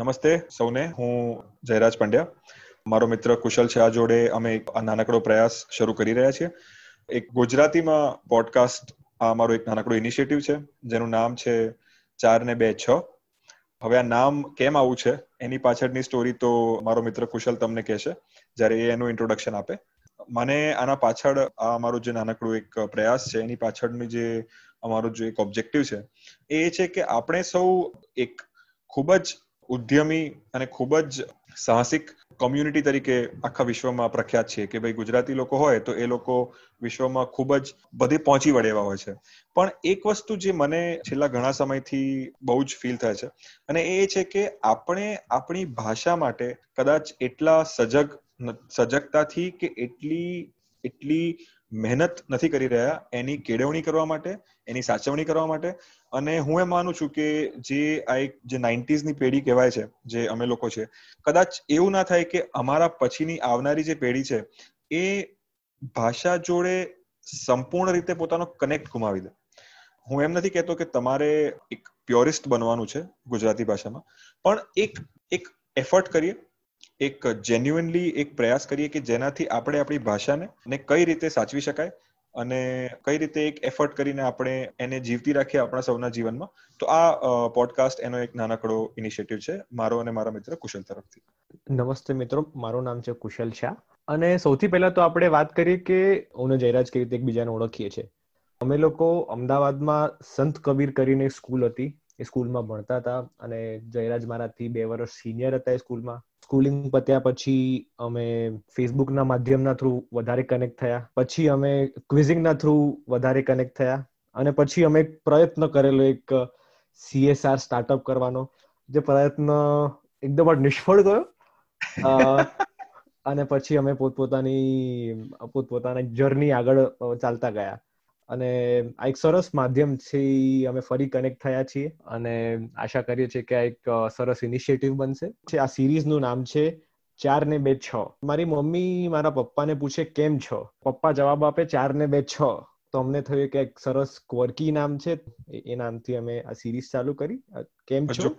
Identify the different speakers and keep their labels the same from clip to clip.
Speaker 1: નમસ્તે સૌને, હું જયરાજ પંડ્યા. મારો મિત્ર કુશલ શાહ જોડે અમે એક નાનકડો પ્રયાસ શરૂ કરી રહ્યા છીએ. એક ગુજરાતીમાં પોડકાસ્ટ આ મારો એક નાનકડો ઇનિશિયેટિવ છે, જેનું નામ છે ચાર ને બે છ. હવે આ નામ કેમ આવું છે, એની પાછળની સ્ટોરી તો મારો મિત્ર કુશલ તમને કહેશે, જ્યારે એ એનું ઇન્ટ્રોડક્શન આપે. મને આના પાછળ આ મારું જે નાનકડું એક પ્રયાસ છે, એની પાછળનું જે અમારું જે એક ઓબ્જેક્ટિવ છે, એ છે કે આપણે સૌ એક ખૂબ જ ઉદ્યમી અને ખૂબ જ સાહસિક કોમ્યુનિટી તરીકે આખા વિશ્વમાં પ્રખ્યાત છે કે ભાઈ ગુજરાતી લોકો હોય તો એ લોકો વિશ્વમાં ખૂબ જ બધે પહોંચી વળે એવા હોય છે. પણ એક વસ્તુ જે મને છેલ્લા ઘણા સમયથી બહુ જ ફીલ થાય છે અને એ છે કે આપણે આપણી ભાષા માટે કદાચ એટલા સજગ સજગતાથી કે એટલી એટલી મહેનત નથી કરી રહ્યા, એની કેળવણી કરવા માટે, એની સાચવણી કરવા માટે. અને હું એમ માનું છું કે જે આ એક જે નાઇન્ટીઝની પેઢી કહેવાય છે, જે અમે લોકો છે, કદાચ એવું ના થાય કે અમારા પછીની આવનારી જે પેઢી છે, એ ભાષા જોડે સંપૂર્ણ રીતે પોતાનો કનેક્ટ ગુમાવી દે. હું એમ નથી કહેતો કે તમારે એક પ્યોરિસ્ટ બનવાનું છે ગુજરાતી ભાષામાં, પણ એક એક એફર્ટ કરીએ એક જેન્યુઅનલી એક પ્રયાસ કરીએ કે જેનાથી આપણે આપણી ભાષાને ને કઈ રીતે સાચવી શકાય અને કઈ રીતે એક એફર્ટ કરીને આપણે એને જીવતી રાખીએ આપણા સૌના જીવનમાં. તો આ પોડકાસ્ટ એનો એક નાનકડો ઇનિશિયેટિવ છે મારો અને મારા મિત્ર કુશલ તરફથી.
Speaker 2: નમસ્તે મિત્રો, મારું નામ છે કુશલ શાહ. અને સૌથી પહેલા તો આપણે વાત કરીએ કે હું જયરાજ કઈ રીતે એકબીજાને ઓળખીએ છીએ અમે લોકો અમદાવાદમાં સંત કબીર કરીને સ્કૂલ હતી. એ સ્કૂલમાં ભણતા હતા અને જયરાજ મારાથી બે વર્ષ સિનિયર હતા એ સ્કૂલમાં. સ્કૂલિંગ પત્યા પછી અમે ફેસબુકના માધ્યમના થ્રુ વધારે કનેક્ટ થયા. પછી અમે ક્વિઝિંગના થ્રુ વધારે કનેક્ટ થયા. અને પછી અમે પ્રયત્ન કરેલો એક સીએસઆર સ્ટાર્ટઅપ કરવાનો. જે પ્રયત્ન એકદમ જ નિષ્ફળ ગયો. અને પછી અમે પોતપોતાની, પોતપોતાના જર્ની આગળ ચાલતા ગયા. અને આ એક સરસ માધ્યમ છે અમે ફરી કનેક્ટ થયા છીએ અને આશા કરીએ છીએ કે આ એક સરસ ઇનિશિયેટિવ બનશે. આ સિરીઝનું નામ છે ચાર ને બે છ. મારી મમ્મી મારા પપ્પાને પૂછે કેમ છો? પપ્પા જવાબ આપે ચાર ને બે છ. તો અમને થયું કે એક સરસ ક્વર્કી નામ છે. એ નામથી અમે આ સિરીઝ ચાલુ કરી. કેમ છો?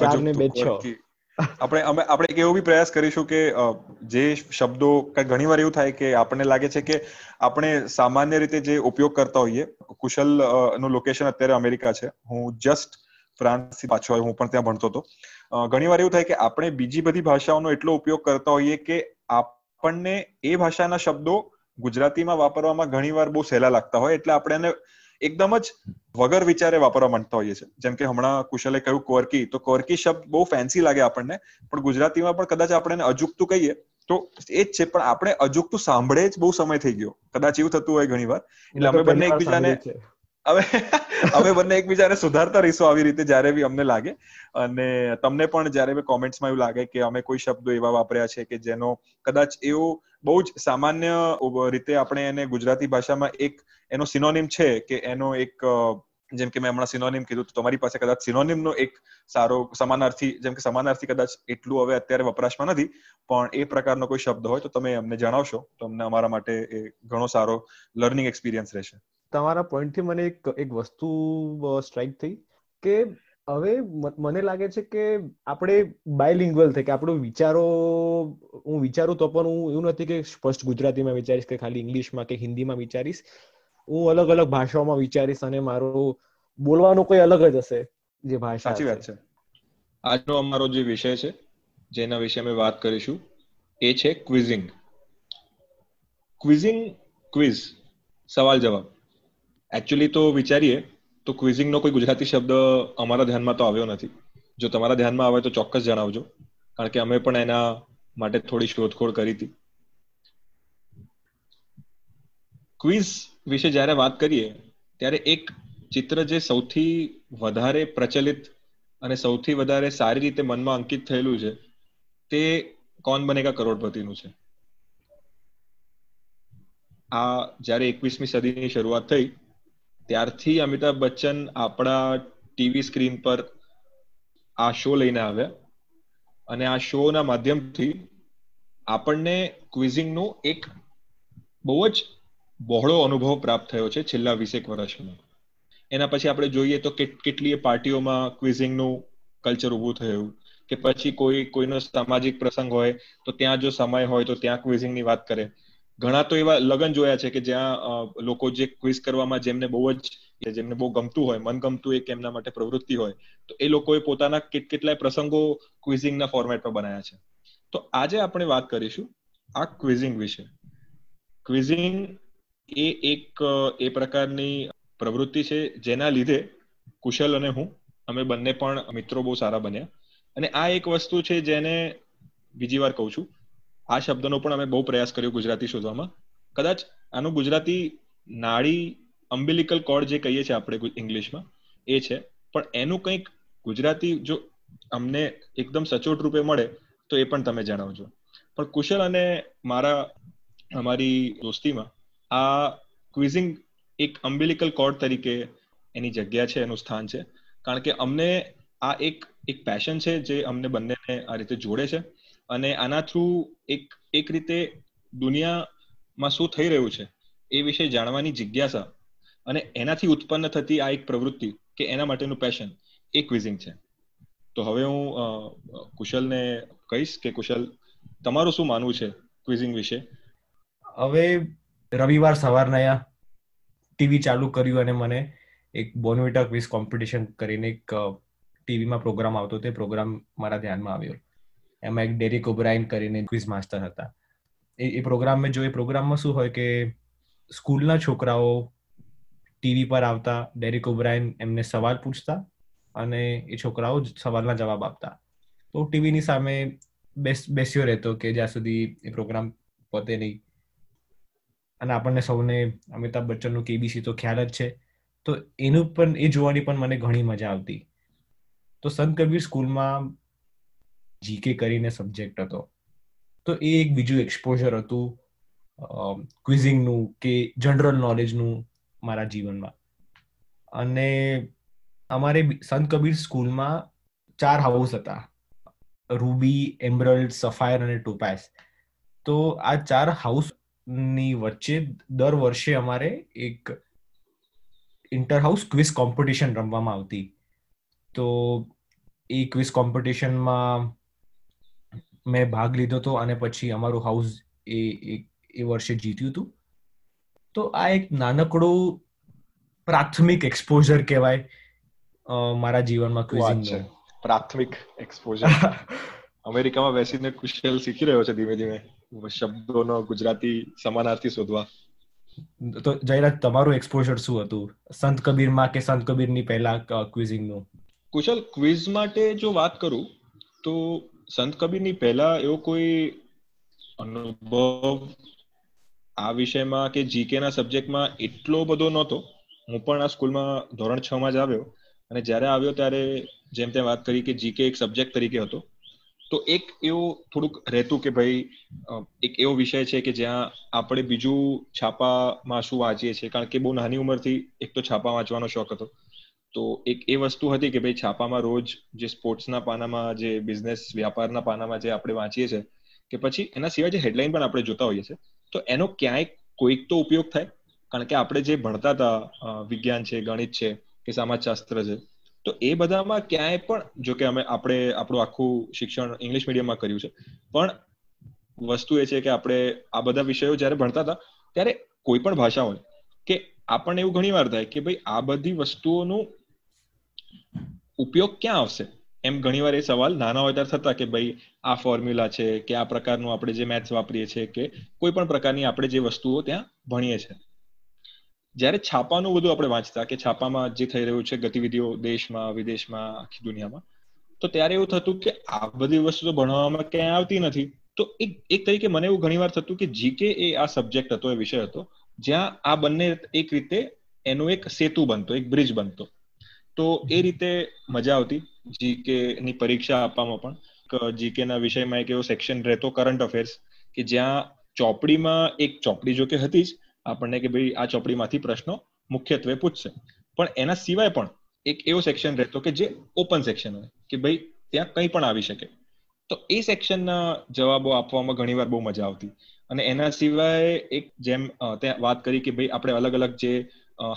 Speaker 2: ચાર ને બે છ.
Speaker 1: આપણે અમે, આપણે એક એવો બી પ્રયાસ કરીશું કે જે શબ્દો ઘણી વાર એવું થાય કે આપણને લાગે છે કે આપણે સામાન્ય રીતે જે ઉપયોગ કરતા હોઈએ, કુશલનું લોકેશન અત્યારે અમેરિકા છે. હું જસ્ટ ફ્રાન્સથી પાછો આવ્યો, હું પણ ત્યાં ભણતો હતો. ઘણી વાર એવું થાય કે આપણે બીજી બધી ભાષાઓનો એટલો ઉપયોગ કરતા હોઈએ કે આપણને એ ભાષાના શબ્દો ગુજરાતીમાં વાપરવામાં ઘણી વાર બહુ સહેલા લાગતા હોય, એટલે આપણે એને એકદમ જ વગર વિચારે વાપરવા માંડતા હોઈએ છીએ. જેમ કે હમણાં કુશલે કહ્યું કોર્કી. તો કોર્કી શબ્દ બહુ ફેન્સી લાગે આપણને પણ ગુજરાતીમાં પણ કદાચ આપણે અજુકતું કહીએ તો એ જ છે. પણ આપણે અજુકતું સાંભળે જ બહુ સમય થઈ ગયો. કદાચ એવું થતું હોય ઘણી વાર એટલે અમે બંને એકબીજાને હવે અમે બંને એકબીજાને સુધારતા રહીશું આવી રીતે જ્યારે બી અમને લાગે. અને તમને પણ જ્યારે બી કોમેન્ટ્સમાં એવું લાગે કે અમે કોઈ શબ્દો એવા વાપર્યા છે કે જેનો કદાચ એવો બહુ જ સામાન્ય રીતે આપણે એને ગુજરાતી ભાષામાં એક એનો સિનોનિમ છે કે એનો એક જેમ કે મેં હમણાં સિનોનિમ કીધું તમારી પાસે કદાચ સિનોનિમનો એક સારો સમાનાર્થી, જેમ કે સમાનાર્થી કદાચ એટલું હવે અત્યારે વપરાશમાં નથી, પણ એ પ્રકારનો કોઈ શબ્દ હોય તો તમે અમને જણાવશો. તો અમને અમારા માટે એ ઘણો સારો લર્નિંગ એક્સપિરિયન્સ રહેશે.
Speaker 2: તમારા પોઈન્ટથી મને એક એક વસ્તુ સ્ટ્રાઇક થઈ કે હવે મને લાગે છે કે આપણે બાયલિંગ્વલ થઈ કે આપણું વિચારો હું વિચારું તો પણ હું એવું નથી કે સ્પષ્ટ ગુજરાતીમાં વિચારીશ કે ખાલી ઇંગ્લિશમાં કે હિન્દીમાં વિચારીશ. હું અલગ અલગ ભાષાઓમાં વિચારીશ અને મારું બોલવાનું કોઈ અલગ જ હશે જે ભાષા
Speaker 1: સાચી વાત છે. આજનો અમારો જે વિષય છે જેના વિશે અમે વાત કરીશું એ છે ક્વિઝિંગ ક્વિઝિંગ ક્વિઝ સવાલ જવાબ એકચ્યુઅલી તો વિચારીએ, તો ક્વિઝિંગનો કોઈ ગુજરાતી શબ્દ અમારા ધ્યાનમાં તો આવ્યો નથી. જો તમારા ધ્યાનમાં આવે તો ચોક્કસ જણાવજો, કારણ કે અમે પણ એના માટે થોડી શોધખોળ કરી હતી. ક્વિઝ વિશે જ્યારે વાત કરીએ, ત્યારે એક ચિત્ર જે સૌથી વધારે પ્રચલિત અને સૌથી વધારે સારી રીતે મનમાં અંકિત થયેલું છે, તે કોણ બનેગા કરોડપતિનું છે? આ જ્યારે એકવીસમી સદીની શરૂઆત થઈ ત્યારથી અમિતાભ બચ્ચન આપણા ટીવી સ્ક્રીન પર આ શો લઈને આવ્યા. અને આ શો ના માધ્યમથી આપણને ક્વિઝિંગનું એક બહુ જ બહોળો અનુભવ પ્રાપ્ત થયો છે છેલ્લા વીસેક વર્ષમાં. એના પછી આપણે જોઈએ તો કેટલીય પાર્ટીઓમાં ક્વિઝિંગનું કલ્ચર ઊભું થયું કે પછી કોઈ, કોઈનો સામાજિક પ્રસંગ હોય તો ત્યાં જો સમય હોય તો ત્યાં ક્વિઝિંગની વાત કરે. ઘણા તો એવા લગન જોયા છે કે જ્યાં લોકો જે ક્વિઝ કરવામાં જેમને બહુ જ જેમને બહુ ગમતું હોય મન ગમતું એક એમના માટે પ્રવૃત્તિ હોય, તો એ લોકોએ પોતાના કેટલાય પ્રસંગો ક્વિઝિંગના ફોર્મેટમાં બનાવ્યા છે. તો આજે આપણે વાત કરીશું આ ક્વિઝિંગ વિશે. ક્વિઝિંગ એ એક, એ પ્રકારની પ્રવૃત્તિ છે જેના લીધે કુશલ અને હું, અમે બંને પણ મિત્રો બહુ સારા બન્યા. અને આ એક વસ્તુ છે જેને બીજી વાર કહું છું આ શબ્દનો પણ અમે બહુ પ્રયાસ કર્યો ગુજરાતી શોધવામાં. કદાચ આનું ગુજરાતી નાળી અમ્બિલિકલ કોડ જે કહીએ છીએ આપણે ઇંગ્લિશમાં, એ છે. પણ એનું કંઈક ગુજરાતી જો અમને એકદમ સચોટ રૂપે મળે, તો એ પણ તમે જણાવજો. પણ કુશલ અને મારા, અમારી દોસ્તીમાં આ ક્વિઝિંગ એક અમ્બિલિકલ કોડ તરીકે એની જગ્યા છે, એનું સ્થાન છે. કારણ કે અમને આ એક એક પેશન છે જે અમને બંનેને આ રીતે જોડે છે. અને આના થ્રુ એક એક રીતે દુનિયામાં શું થઈ રહ્યું છે એ વિશે જાણવાની જિજ્ઞાસા અને એનાથી ઉત્પન્ન થતી આ એક પ્રવૃત્તિ કે એના માટેનું પેશન એ ક્વિઝિંગ છે. તો હવે હું કુશલને કહીશ કે કુશલ, તમારું શું માનવું છે ક્વિઝિંગ વિશે?
Speaker 2: હવે રવિવાર સવારના ટીવી ચાલુ કર્યું અને મને એક બોનવિટા ક્વિઝ કોમ્પિટિશન કરીને એક ટીવીમાં પ્રોગ્રામ આવતો તે પ્રોગ્રામ મારા ધ્યાનમાં આવ્યો. એમાં એક ડેરિક ઓબ્રાયન કરીને ક્વિઝ માસ્ટર હતા. એ પ્રોગ્રામ મેં જો એ પ્રોગ્રામમાં શું હોય કે સ્કૂલના છોકરાઓ ટીવી પર આવતા ડેરિક ઓબ્રાયન એમને સવાલ પૂછતા અને એ છોકરાઓ સવાલના જવાબ આપતા. તો ટીવીની સામે બેસ્યો રહેતો કે જ્યાં સુધી એ પ્રોગ્રામ પતે નહીં. અને આપણને સૌને, અમિતાભ બચ્ચનનું કેબીસી તો ખ્યાલ જ છે. તો એનું પણ, એ જોવાની પણ મને ઘણી મજા આવતી. તો સંત કબીર સ્કૂલમાં જીકે કરીને સબ્જેક્ટ હતો. તો એ એક બીજું એક્સપોઝર હતું ક્વિઝિંગનું કે જનરલ નોલેજનું મારા જીવનમાં. અને અમારે સંત કબીર સ્કૂલમાં ચાર હાઉસ હતા. રૂબી એમ્બ્રલ્ડ સફાયર અને ટોપાસ. તો આ ચાર હાઉસની વચ્ચે દર વર્ષે અમારે એક ઇન્ટર હાઉસ ક્વિઝ કોમ્પિટિશન રમવામાં આવતી. તો એ ક્વિઝ કોમ્પિટિશનમાં મેં ભાગ લીધો હતો અને પછી અમારું હાઉસ એ એ વર્ષે જીત્યું હતું. તો આ એક નાનકડું પ્રાથમિક એક્સપોઝર કહેવાય મારા જીવનમાં ક્વિઝિંગ
Speaker 1: પ્રાથમિક એક્સપોઝર અમેરિકામાં બેસીને કુશલ શીખી રહ્યો છે ધીમે ધીમે. શબ્દોનો ગુજરાતી સમાનાર્થી શોધવા.
Speaker 2: તો જયરાજ તમારું એક્સપોઝર શું હતું? સંત કબીરમાં કે સંત કબીરની પહેલા ક્વિઝિંગનું
Speaker 1: કુશલ ક્વિઝ માટે જો વાત કરું તો સંત કબીરની પહેલા એવો કોઈ અનુભવ આ વિષયમાં કે જીકે ના સબ્જેક્ટમાં એટલો બધો નહોતો? હું પણ આ સ્કૂલમાં ધોરણ છ માં જ આવ્યો અને જ્યારે આવ્યો ત્યારે જેમ તેમ વાત કરી કે જીકે એક સબ્જેક્ટ તરીકે હતો. તો એક એવું થોડુંક રહેતું કે ભાઈ એક એવો વિષય છે કે જ્યાં આપણે બીજું છાપામાં શું વાંચીએ છીએ? કારણ કે બહુ નાની ઉંમરથી એક તો છાપા વાંચવાનો શોખ હતો. તો એક એ વસ્તુ હતી કે ભાઈ છાપામાં રોજ જે સ્પોર્ટ્સના પાનામાં, જે બિઝનેસ, વ્યાપારના પાનામાં જે આપણે વાંચીએ છીએ કે પછી એના સિવાય જે હેડલાઇન પણ આપણે જોતા હોઈએ છીએ, તો એનો ક્યાંય કોઈક તો ઉપયોગ થાય. કારણ કે આપણે જે ભણતા હતા વિજ્ઞાન છે, ગણિત છે, કે સમાજશાસ્ત્ર છે, તો એ બધામાં ક્યાંય પણ, જો કે અમે આપણે આપણું આખું શિક્ષણ ઇંગ્લિશ મીડિયમમાં કર્યું છે, પણ વસ્તુ એ છે કે આપણે આ બધા વિષયો જ્યારે ભણતા હતા, ત્યારે કોઈ પણ ભાષા હોય, કે આપણને એવું ઘણી વાર થાય કે ભાઈ આ બધી વસ્તુઓનું ઉપયોગ ક્યાં આવશે? એમ ઘણીવાર એ સવાલ નાના હોય ત્યારે થતા કે ભાઈ આ ફોર્મ્યુલા છે કે આ પ્રકારનું આપણે જે મેથ્સ વાપરીએ છીએ કે કોઈ પણ પ્રકારની આપણે જે વસ્તુઓ ત્યાં ભણીએ છીએ. જ્યારે છાપાનું બધું આપણે વાંચતા કે છાપામાં જે થઈ રહ્યું છે ગતિવિધિઓ દેશમાં, વિદેશમાં, આખી દુનિયામાં, તો ત્યારે એવું થતું કે આ બધી વસ્તુ ભણવામાં ક્યાંય આવતી નથી. તો એક એક તરીકે મને એવું ઘણીવાર થતું કે જીકે એ આ સબ્જેક્ટ હતો, એ વિષય હતો, જ્યાં આ બંને એક રીતે એનો એક સેતુ બનતો, એક બ્રિજ બનતો. તો એ રીતે મજા આવતી જીકે ની પરીક્ષા આપવામાં પણ. જીકે ના વિષયમાં એક એવો સેક્શન રહેતો કરંટ અફેર્સ કે જ્યાં ચોપડીમાં એક ચોપડી જો કે હતી જ, આપણને કે ભાઈ આ ચોપડીમાંથી પ્રશ્નો મુખ્યત્વે પૂછશે. પણ એના સિવાય પણ એક એવો સેક્શન રહેતો કે જે ઓપન સેક્શન હોય, કે ભાઈ ત્યાં કંઈ પણ આવી શકે. તો એ સેક્શનના જવાબો આપવામાં ઘણીવાર બહુ મજા આવતી. અને એના સિવાય એક જેમ વાત કરી કે ભાઈ આપણે અલગ અલગ જે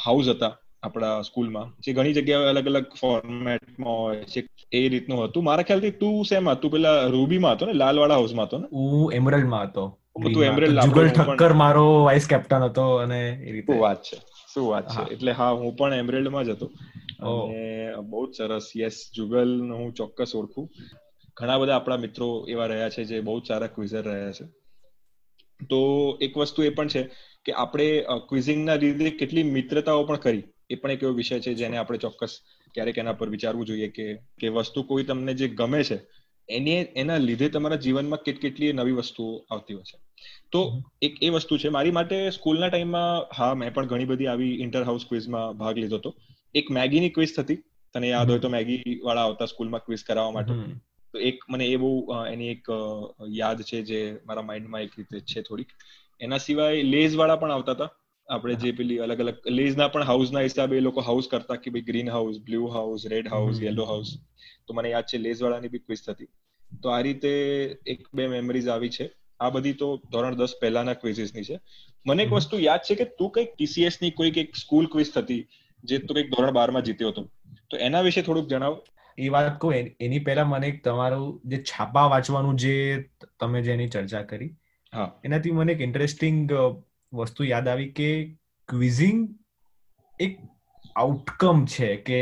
Speaker 1: હાઉસ હતા આપણા સ્કૂલમાં જે ઘણી જગ્યાએ અલગ અલગ ફોર્મેટમાં હોય છે એ રીતનું હતું. મારા ખ્યાલથી તું શેમાં હતું. પેલા રૂબીમાં હતો ને લાલવાળા હાઉસમાં હતો ને?
Speaker 2: હું એમરલ્ડમાં હતો.
Speaker 1: તું એમરલ્ડ
Speaker 2: જુગલ ઠક્કર મારો વાઇસ કેપ્ટન હતો અને એ રીતે.
Speaker 1: વાત છે શું વાત છે. એટલે હા હું પણ એમરેલ્ડમાં જ હતો. અને બહુ જ સરસ. યસ જુગલ હું ચોક્કસ ઓળખું. ઘણા બધા આપણા મિત્રો એવા રહ્યા છે જે બહુ સારા ક્વિઝર રહ્યા છે. તો એક વસ્તુ એ પણ છે કે આપણે ક્વિઝિંગના લીધે કેટલી મિત્રતાઓ પણ કરી. એ પણ એક એવો વિષય છે જેને આપણે ચોક્કસ ક્યારેક એના પર વિચારવું જોઈએ કે કે વસ્તુ કોઈ તમને જે ગમે છે એને એના લીધે તમારા જીવનમાં કેટ કેટલી નવી વસ્તુઓ આવતી હોય છે. તો એક એ વસ્તુ છે મારી માટે સ્કૂલના ટાઈમમાં હા મેં પણ ઘણી બધી આવી ઇન્ટર હાઉસ ક્વિઝમાં ભાગ લીધો હતો. એક મેગીની ક્વિઝ થતી તને યાદ હોય તો મેગી વાળા આવતા સ્કૂલમાં ક્વિઝ કરાવવા માટે. તો એક મને એ બહુ એની એક યાદ છે જે મારા માઇન્ડમાં એક રીતે છે થોડીક. એના સિવાય લેઝ વાળા પણ આવતા હતા. આપણે જે પેલી અલગ અલગ લેઝના પણ હાઉસના હિસાબે એ લોકો હાઉસ કરતા કે ભાઈ green house blue house red house yellow house. તો મને યાદ છે લેઝ વાળાની બી ક્વિઝ થતી તો આ રીતે એક બે મેમરીઝ આવી છે. આ બધી તો ધોરણ દસ પહેલાના ક્વિઝિસની છે. મને એક વસ્તુ યાદ છે કે તું કંઈક ટીસીએસની કોઈક એક સ્કૂલ ક્વિઝ થતી જે તું કંઈક ધોરણ બારમાં જીત્યો હતો. તો એના વિશે થોડુંક જણાવ.
Speaker 2: એ વાત કહું એની પહેલા મને તમારું જે છાપા વાંચવાનું જે તમે જેની ચર્ચા કરી
Speaker 1: હા.
Speaker 2: એનાથી મને એક ઇન્ટરેસ્ટિંગ વસ્તુ યાદ આવી કે ક્વિઝિંગ એક આઉટકમ છે કે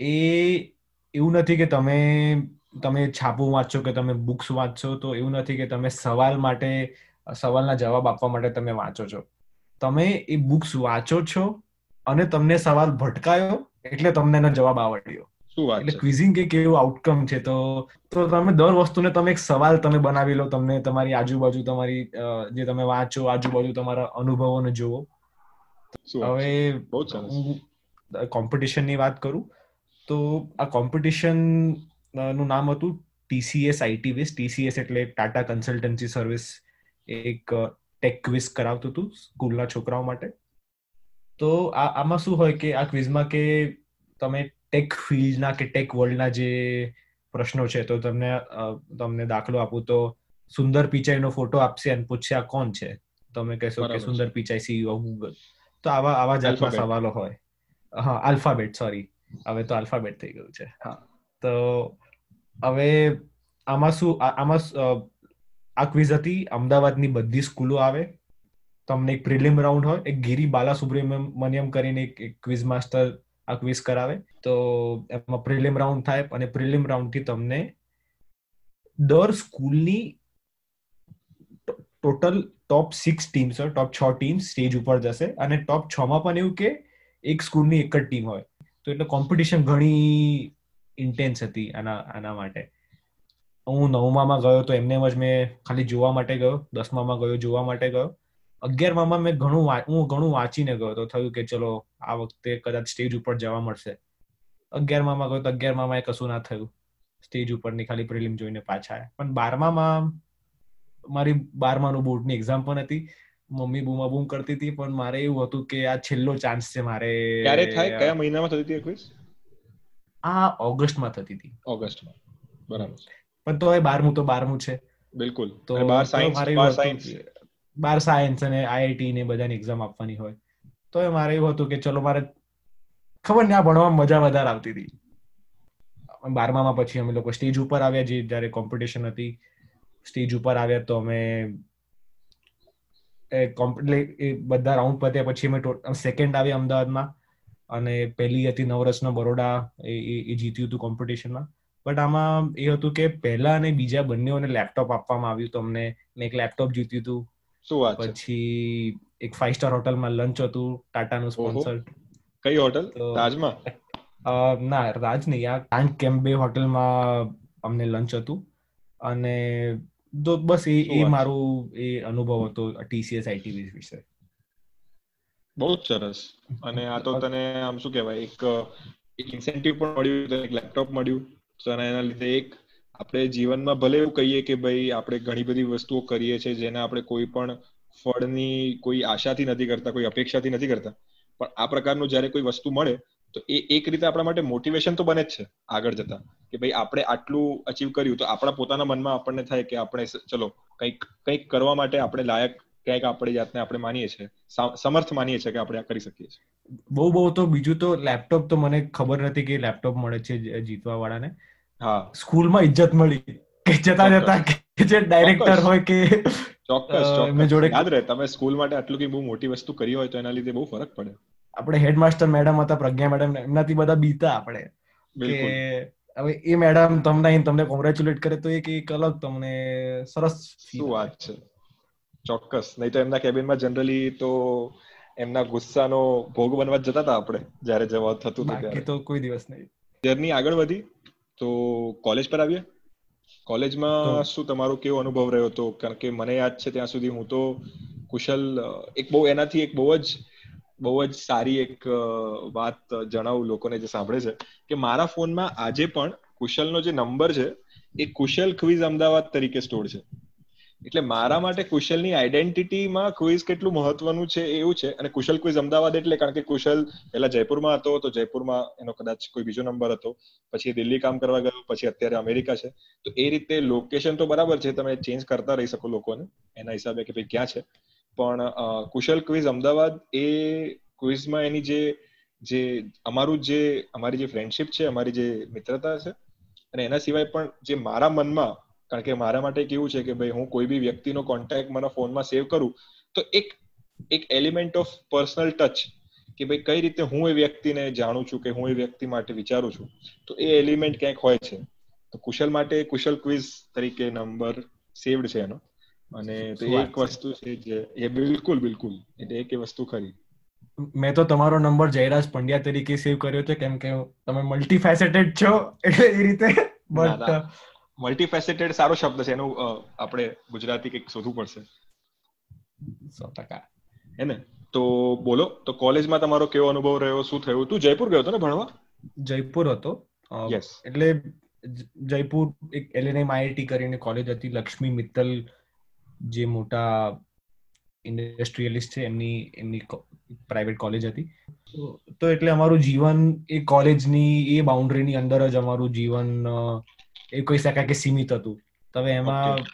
Speaker 2: એ એવું નથી કે તમે તમે છાપું વાંચો કે તમે બુક્સ વાંચો તો એવું નથી કે તમે સવાલ માટે, સવાલના જવાબ આપવા માટે તમે વાંચો છો. તમે એ બુક્સ વાંચો છો અને તમને સવાલ ભટકાયો એટલે તમને એનો જવાબ આવડ્યો. એટલે ક્વિઝિંગ એક એવું આઉટકમ છે? તો તો તમે દર વસ્તુને તમે એક સવાલ તમે બનાવી લો તમને તમારી આજુબાજુ તમારી જે તમે વાંચો આજુબાજુ તમારા અનુભવોને જુઓ. હવે કોમ્પિટિશનની વાત કરું. તો આ કોમ્પિટિશનનું નામ હતું ટીસીએસ આઈટીવીસ ટીસીએસ એટલે ટાટા કન્સલ્ટન્સી સર્વિસ એક ટેક ક્વિઝ કરાવતું હતું સ્કૂલના છોકરાઓ માટે. તો આમાં શું હોય કે આ ક્વિઝમાં કે તમે ટેક ફિલ્ડના કે ટેક વર્લ્ડના જે પ્રશ્નો છે તો તમને તમને દાખલો આપું તો સુંદર પિચાઈનો ફોટો આપશે અને પૂછશે આ કોણ છે? તમે કહેશો કે સુંદર પિચાઈ સીઈઓ ગૂગલ તો આવા આવા જાતના સવાલો હોય. હા આલ્ફાબેટ સોરી હવે તો આલ્ફાબેટ થઈ ગયું છે. હા. તો હવે આમાં શું આમાં આ ક્વિઝ હતી. અમદાવાદની બધી સ્કૂલો આવે. તમને એક પ્રિલિમ રાઉન્ડ હોય. એક ગિરી બાલા સુબ્રમણ્યમ કરીને એક ક્વિઝ માસ્ટર આ ક્વિઝ કરાવે. તો એમાં પ્રિલિમ રાઉન્ડ થાય અને પ્રિલિમ રાઉન્ડથી તમને દર સ્કૂલની ટોટલ ટોપ સિક્સ ટીમ્સ હોય ટોપ છ ટીમ સ્ટેજ ઉપર જશે અને ટોપ છ માં પણ એવું કે એક સ્કૂલની એક જ ટીમ હોય. તો એટલે કોમ્પિટિશન ઘણી ઇન્ટેન્સ હતી આના આના માટે. હું નવમામાં ગયો તો એમને જ મેં ખાલી જોવા માટે ગયો, દસમામાં ગયો, જોવા માટે ગયો. અગિયારમાં મેં ઘણું હું ઘણું વાંચીને ગયો તો થયું કે ચલો આ વખતે કદાચ સ્ટેજ ઉપર જવા મળશે. અગિયારમાં ગયો તો અગિયારમાં કશું ના થયું. સ્ટેજ ઉપરની ખાલી પ્રિલિમ જોઈને પાછા આવ્યા પણ બારમામાં મારી બારમાનું બોર્ડની એક્ઝામ પણ હતી. મમ્મી બૂમા બૂમ કરતી હતી પણ મારે એવું હતું કે આ છેલ્લો ચાન્સ છે મારે
Speaker 1: ક્યારે થાય? કયા મહિનામાં થતી હતી ક્વિઝ
Speaker 2: આ ઓગસ્ટમાં થતી હતી.
Speaker 1: ઓગસ્ટમાં બરાબર
Speaker 2: પણ તો એ બારમું તો બારમું છે.
Speaker 1: બિલકુલ.
Speaker 2: તો
Speaker 1: બાર સાયન્સ
Speaker 2: બાર સાયન્સ અને આઈઆઈટી ને બધાની એક્ઝામ આપવાની હોય. તો એ મારે એવું હતું કે ચલો મારે ખબર ને આ ભણવામાં મજા વધારે આવતી હતી. બારમામાં પછી અમે લોકો સ્ટેજ ઉપર આવ્યા જે જયારે કોમ્પિટિશન હતી. સ્ટેજ ઉપર આવ્યા તો અમે એ બધા રાઉન્ડ પત્યા પછી અમે સેકન્ડ આવ્યા અમદાવાદમાં. અને પહેલી હતી નવરસનો બરોડા, એ જીત્યું હતું કોમ્પિટિશનમાં બટ આમાં એ હતું કે પહેલા અને બીજા બંનેઓને લેપટોપ આપવામાં આવ્યું તો અમને એક લેપટોપ જીત્યું હતું.
Speaker 1: શું વાત
Speaker 2: પછી એક ફાઈવ સ્ટાર હોટલમાં લંચ હતું ટાટાનું સ્પોન્સર
Speaker 1: કઈ હોટલ રાજમાં?
Speaker 2: ના રાજ નહીં આ ટાંક કેમ્બે હોટલમાં અમને લંચ હતું. અને તો બસ એ એ મારું એ અનુભવ હતો ટીસીએસ આઈટી વિશે.
Speaker 1: બહુ જ સરસ. અને આ તો તને આમ શું કહેવાય એક એક ઇન્સેન્ટિવ પણ મળ્યું એક લેપટોપ મળ્યું. તો એના લીધે એક આપણે જીવનમાં ભલે એવું કહીએ કે ભાઈ આપણે ઘણી બધી વસ્તુઓ કરીએ છીએ જેના આપણે કોઈ પણ ફળની કોઈ આશાથી નથી કરતા, કોઈ અપેક્ષાથી નથી કરતા. પણ આ પ્રકારનું જ્યારે કોઈ વસ્તુ મળે, તો એ એક રીતે આપણા માટે મોટિવેશન તો બને જ છે આગળ જતા. કે ભાઈ આપણે આટલું અચીવ કર્યું તો આપણા પોતાના મનમાં આપણને થાય કે આપણે ચલો, કંઈક કંઈક કરવા માટે આપણે લાયક ક્યાંક આપણે જાતને આપણે માનીએ છીએ સમર્થ માનીએ છીએ કે આપણે આ કરી શકીએ છીએ.
Speaker 2: બહુ બહુ તો બીજું તો લેપટોપ તો મને ખબર નથી કે લેપટોપ મળે છે જીતવા વાળાને
Speaker 1: હા.
Speaker 2: સ્કૂલમાં ઇજ્જત મળી. કે જતા જતા કે જે ડાયરેક્ટર હોય કે
Speaker 1: ચોક્કસ ચોક્કસ. જોડે યાદ રહે તમે સ્કૂલ માટે આટલું કઈ બહુ મોટી વસ્તુ કરી હોય તો એના લીધે બહુ ફરક પડે.
Speaker 2: આપણે હેડમાસ્ટર મેડમ હતા પ્રજ્ઞા મેડમ એમનાથી બધા બીતા આપણે. કે હવે એ મેડમ તમને તમને કોંગ્રેચ્યુલેટ કરે તો એક એક અલગ તમને સરસ
Speaker 1: શું વાત છે. ચોક્કસ. નહીં તો એમના કેબિનમાં જનરલી તો એમના ગુસ્સાનો ભોગ બનવા જતા હતા આપણે જ્યારે જવા થતું હતું
Speaker 2: તો કોઈ દિવસ નહીં.
Speaker 1: જર્ની આગળ વધી તો કોલેજ પર આવીએ? કોલેજમાં શું તમારો કેવો અનુભવ રહ્યો હતો? કારણ કે મને યાદ છે ત્યાં સુધી હું તો કુશલ એક બહુ એનાથી એક બહુ જ બહુ જ સારી એક વાત જણાવું લોકોને જે સાંભળે છે કે મારા ફોનમાં આજે પણ કુશલનો જે નંબર છે એ કુશલ ક્વિઝ અમદાવાદ તરીકે સ્ટોર છે. એટલે મારા માટે કુશલની આઈડેન્ટિટીમાં ક્વિઝ કેટલું મહત્વનું છે એવું છે. અને કુશલ ક્વિઝ અમદાવાદ એટલે કારણ કે કુશલ પહેલા જયપુરમાં હતો, તો જયપુરમાં એનો કદાચ કોઈ બીજો નંબર હતો. પછી દિલ્હી કામ કરવા ગયો, પછી અત્યારે અમેરિકા છે. તો એ રીતે લોકેશન તો બરાબર છે, તમે ચેન્જ કરતા રહી શકો લોકોને, એના હિસાબે કે ભાઈ ક્યાં છે. પણ કુશલ ક્વિઝ અમદાવાદ એ ક્વિઝમાં એની જે જે અમારું જે, અમારી જે ફ્રેન્ડશિપ છે, અમારી જે મિત્રતા છે, અને એના સિવાય પણ જે મારા મનમાં કારણ કે મારા માટે કેવું છે કે ભાઈ હું કોઈ બી વ્યક્તિનો કોન્ટેક્ટ મારા ફોનમાં સેવ કરું તો એક એક એલિમેન્ટ ઓફ પર્સનલ ટચ કે ભાઈ કઈ રીતે હું એ વ્યક્તિને જાણું છું કે હું એ વ્યક્તિ માટે વિચારું છું તો એ એલિમેન્ટ ક્યાંક હોય છે. તો કુશલ માટે કુશલ ક્વિઝ તરીકે નંબર સેવડ છે એનો. અને તો એક વસ્તુ છે જે એ બિલકુલ બિલકુલ. એટલે એક એ વસ્તુ ખરી.
Speaker 2: મેં તો તમારો નંબર જયરાજ પંડ્યા તરીકે સેવ કર્યો છે કેમ કે તમે મલ્ટીફેસેટેડ છો એટલે એ રીતે બટ
Speaker 1: મલ્ટીફેસેટેડ સારો શબ્દ છે એનું આપણે ગુજરાતી કંઈક શોધવું પડશે.
Speaker 2: સો ટકા.
Speaker 1: હે ને? તો બોલો તો કોલેજમાં તમારો કેવો અનુભવ રહ્યો? શું થયું? તું જયપુર ગયો હતો ને ભણવા?
Speaker 2: જયપુર હતો.
Speaker 1: યસ
Speaker 2: એટલે જયપુર એક એલએનએમ આઈઆઈટી કરીને કોલેજ હતી. લક્ષ્મી મિત્તલ જે મોટા ઇન્ડસ્ટ્રીયલિસ્ટ છે એમની એમની પ્રાઇવેટ કોલેજ હતી. તો એટલે અમારું જીવન એ કોલેજની એ બાઉન્ડ્રીની અંદર જ અમારું જીવન એ કહી શકાય કે સીમિત હતું. હવે એમાં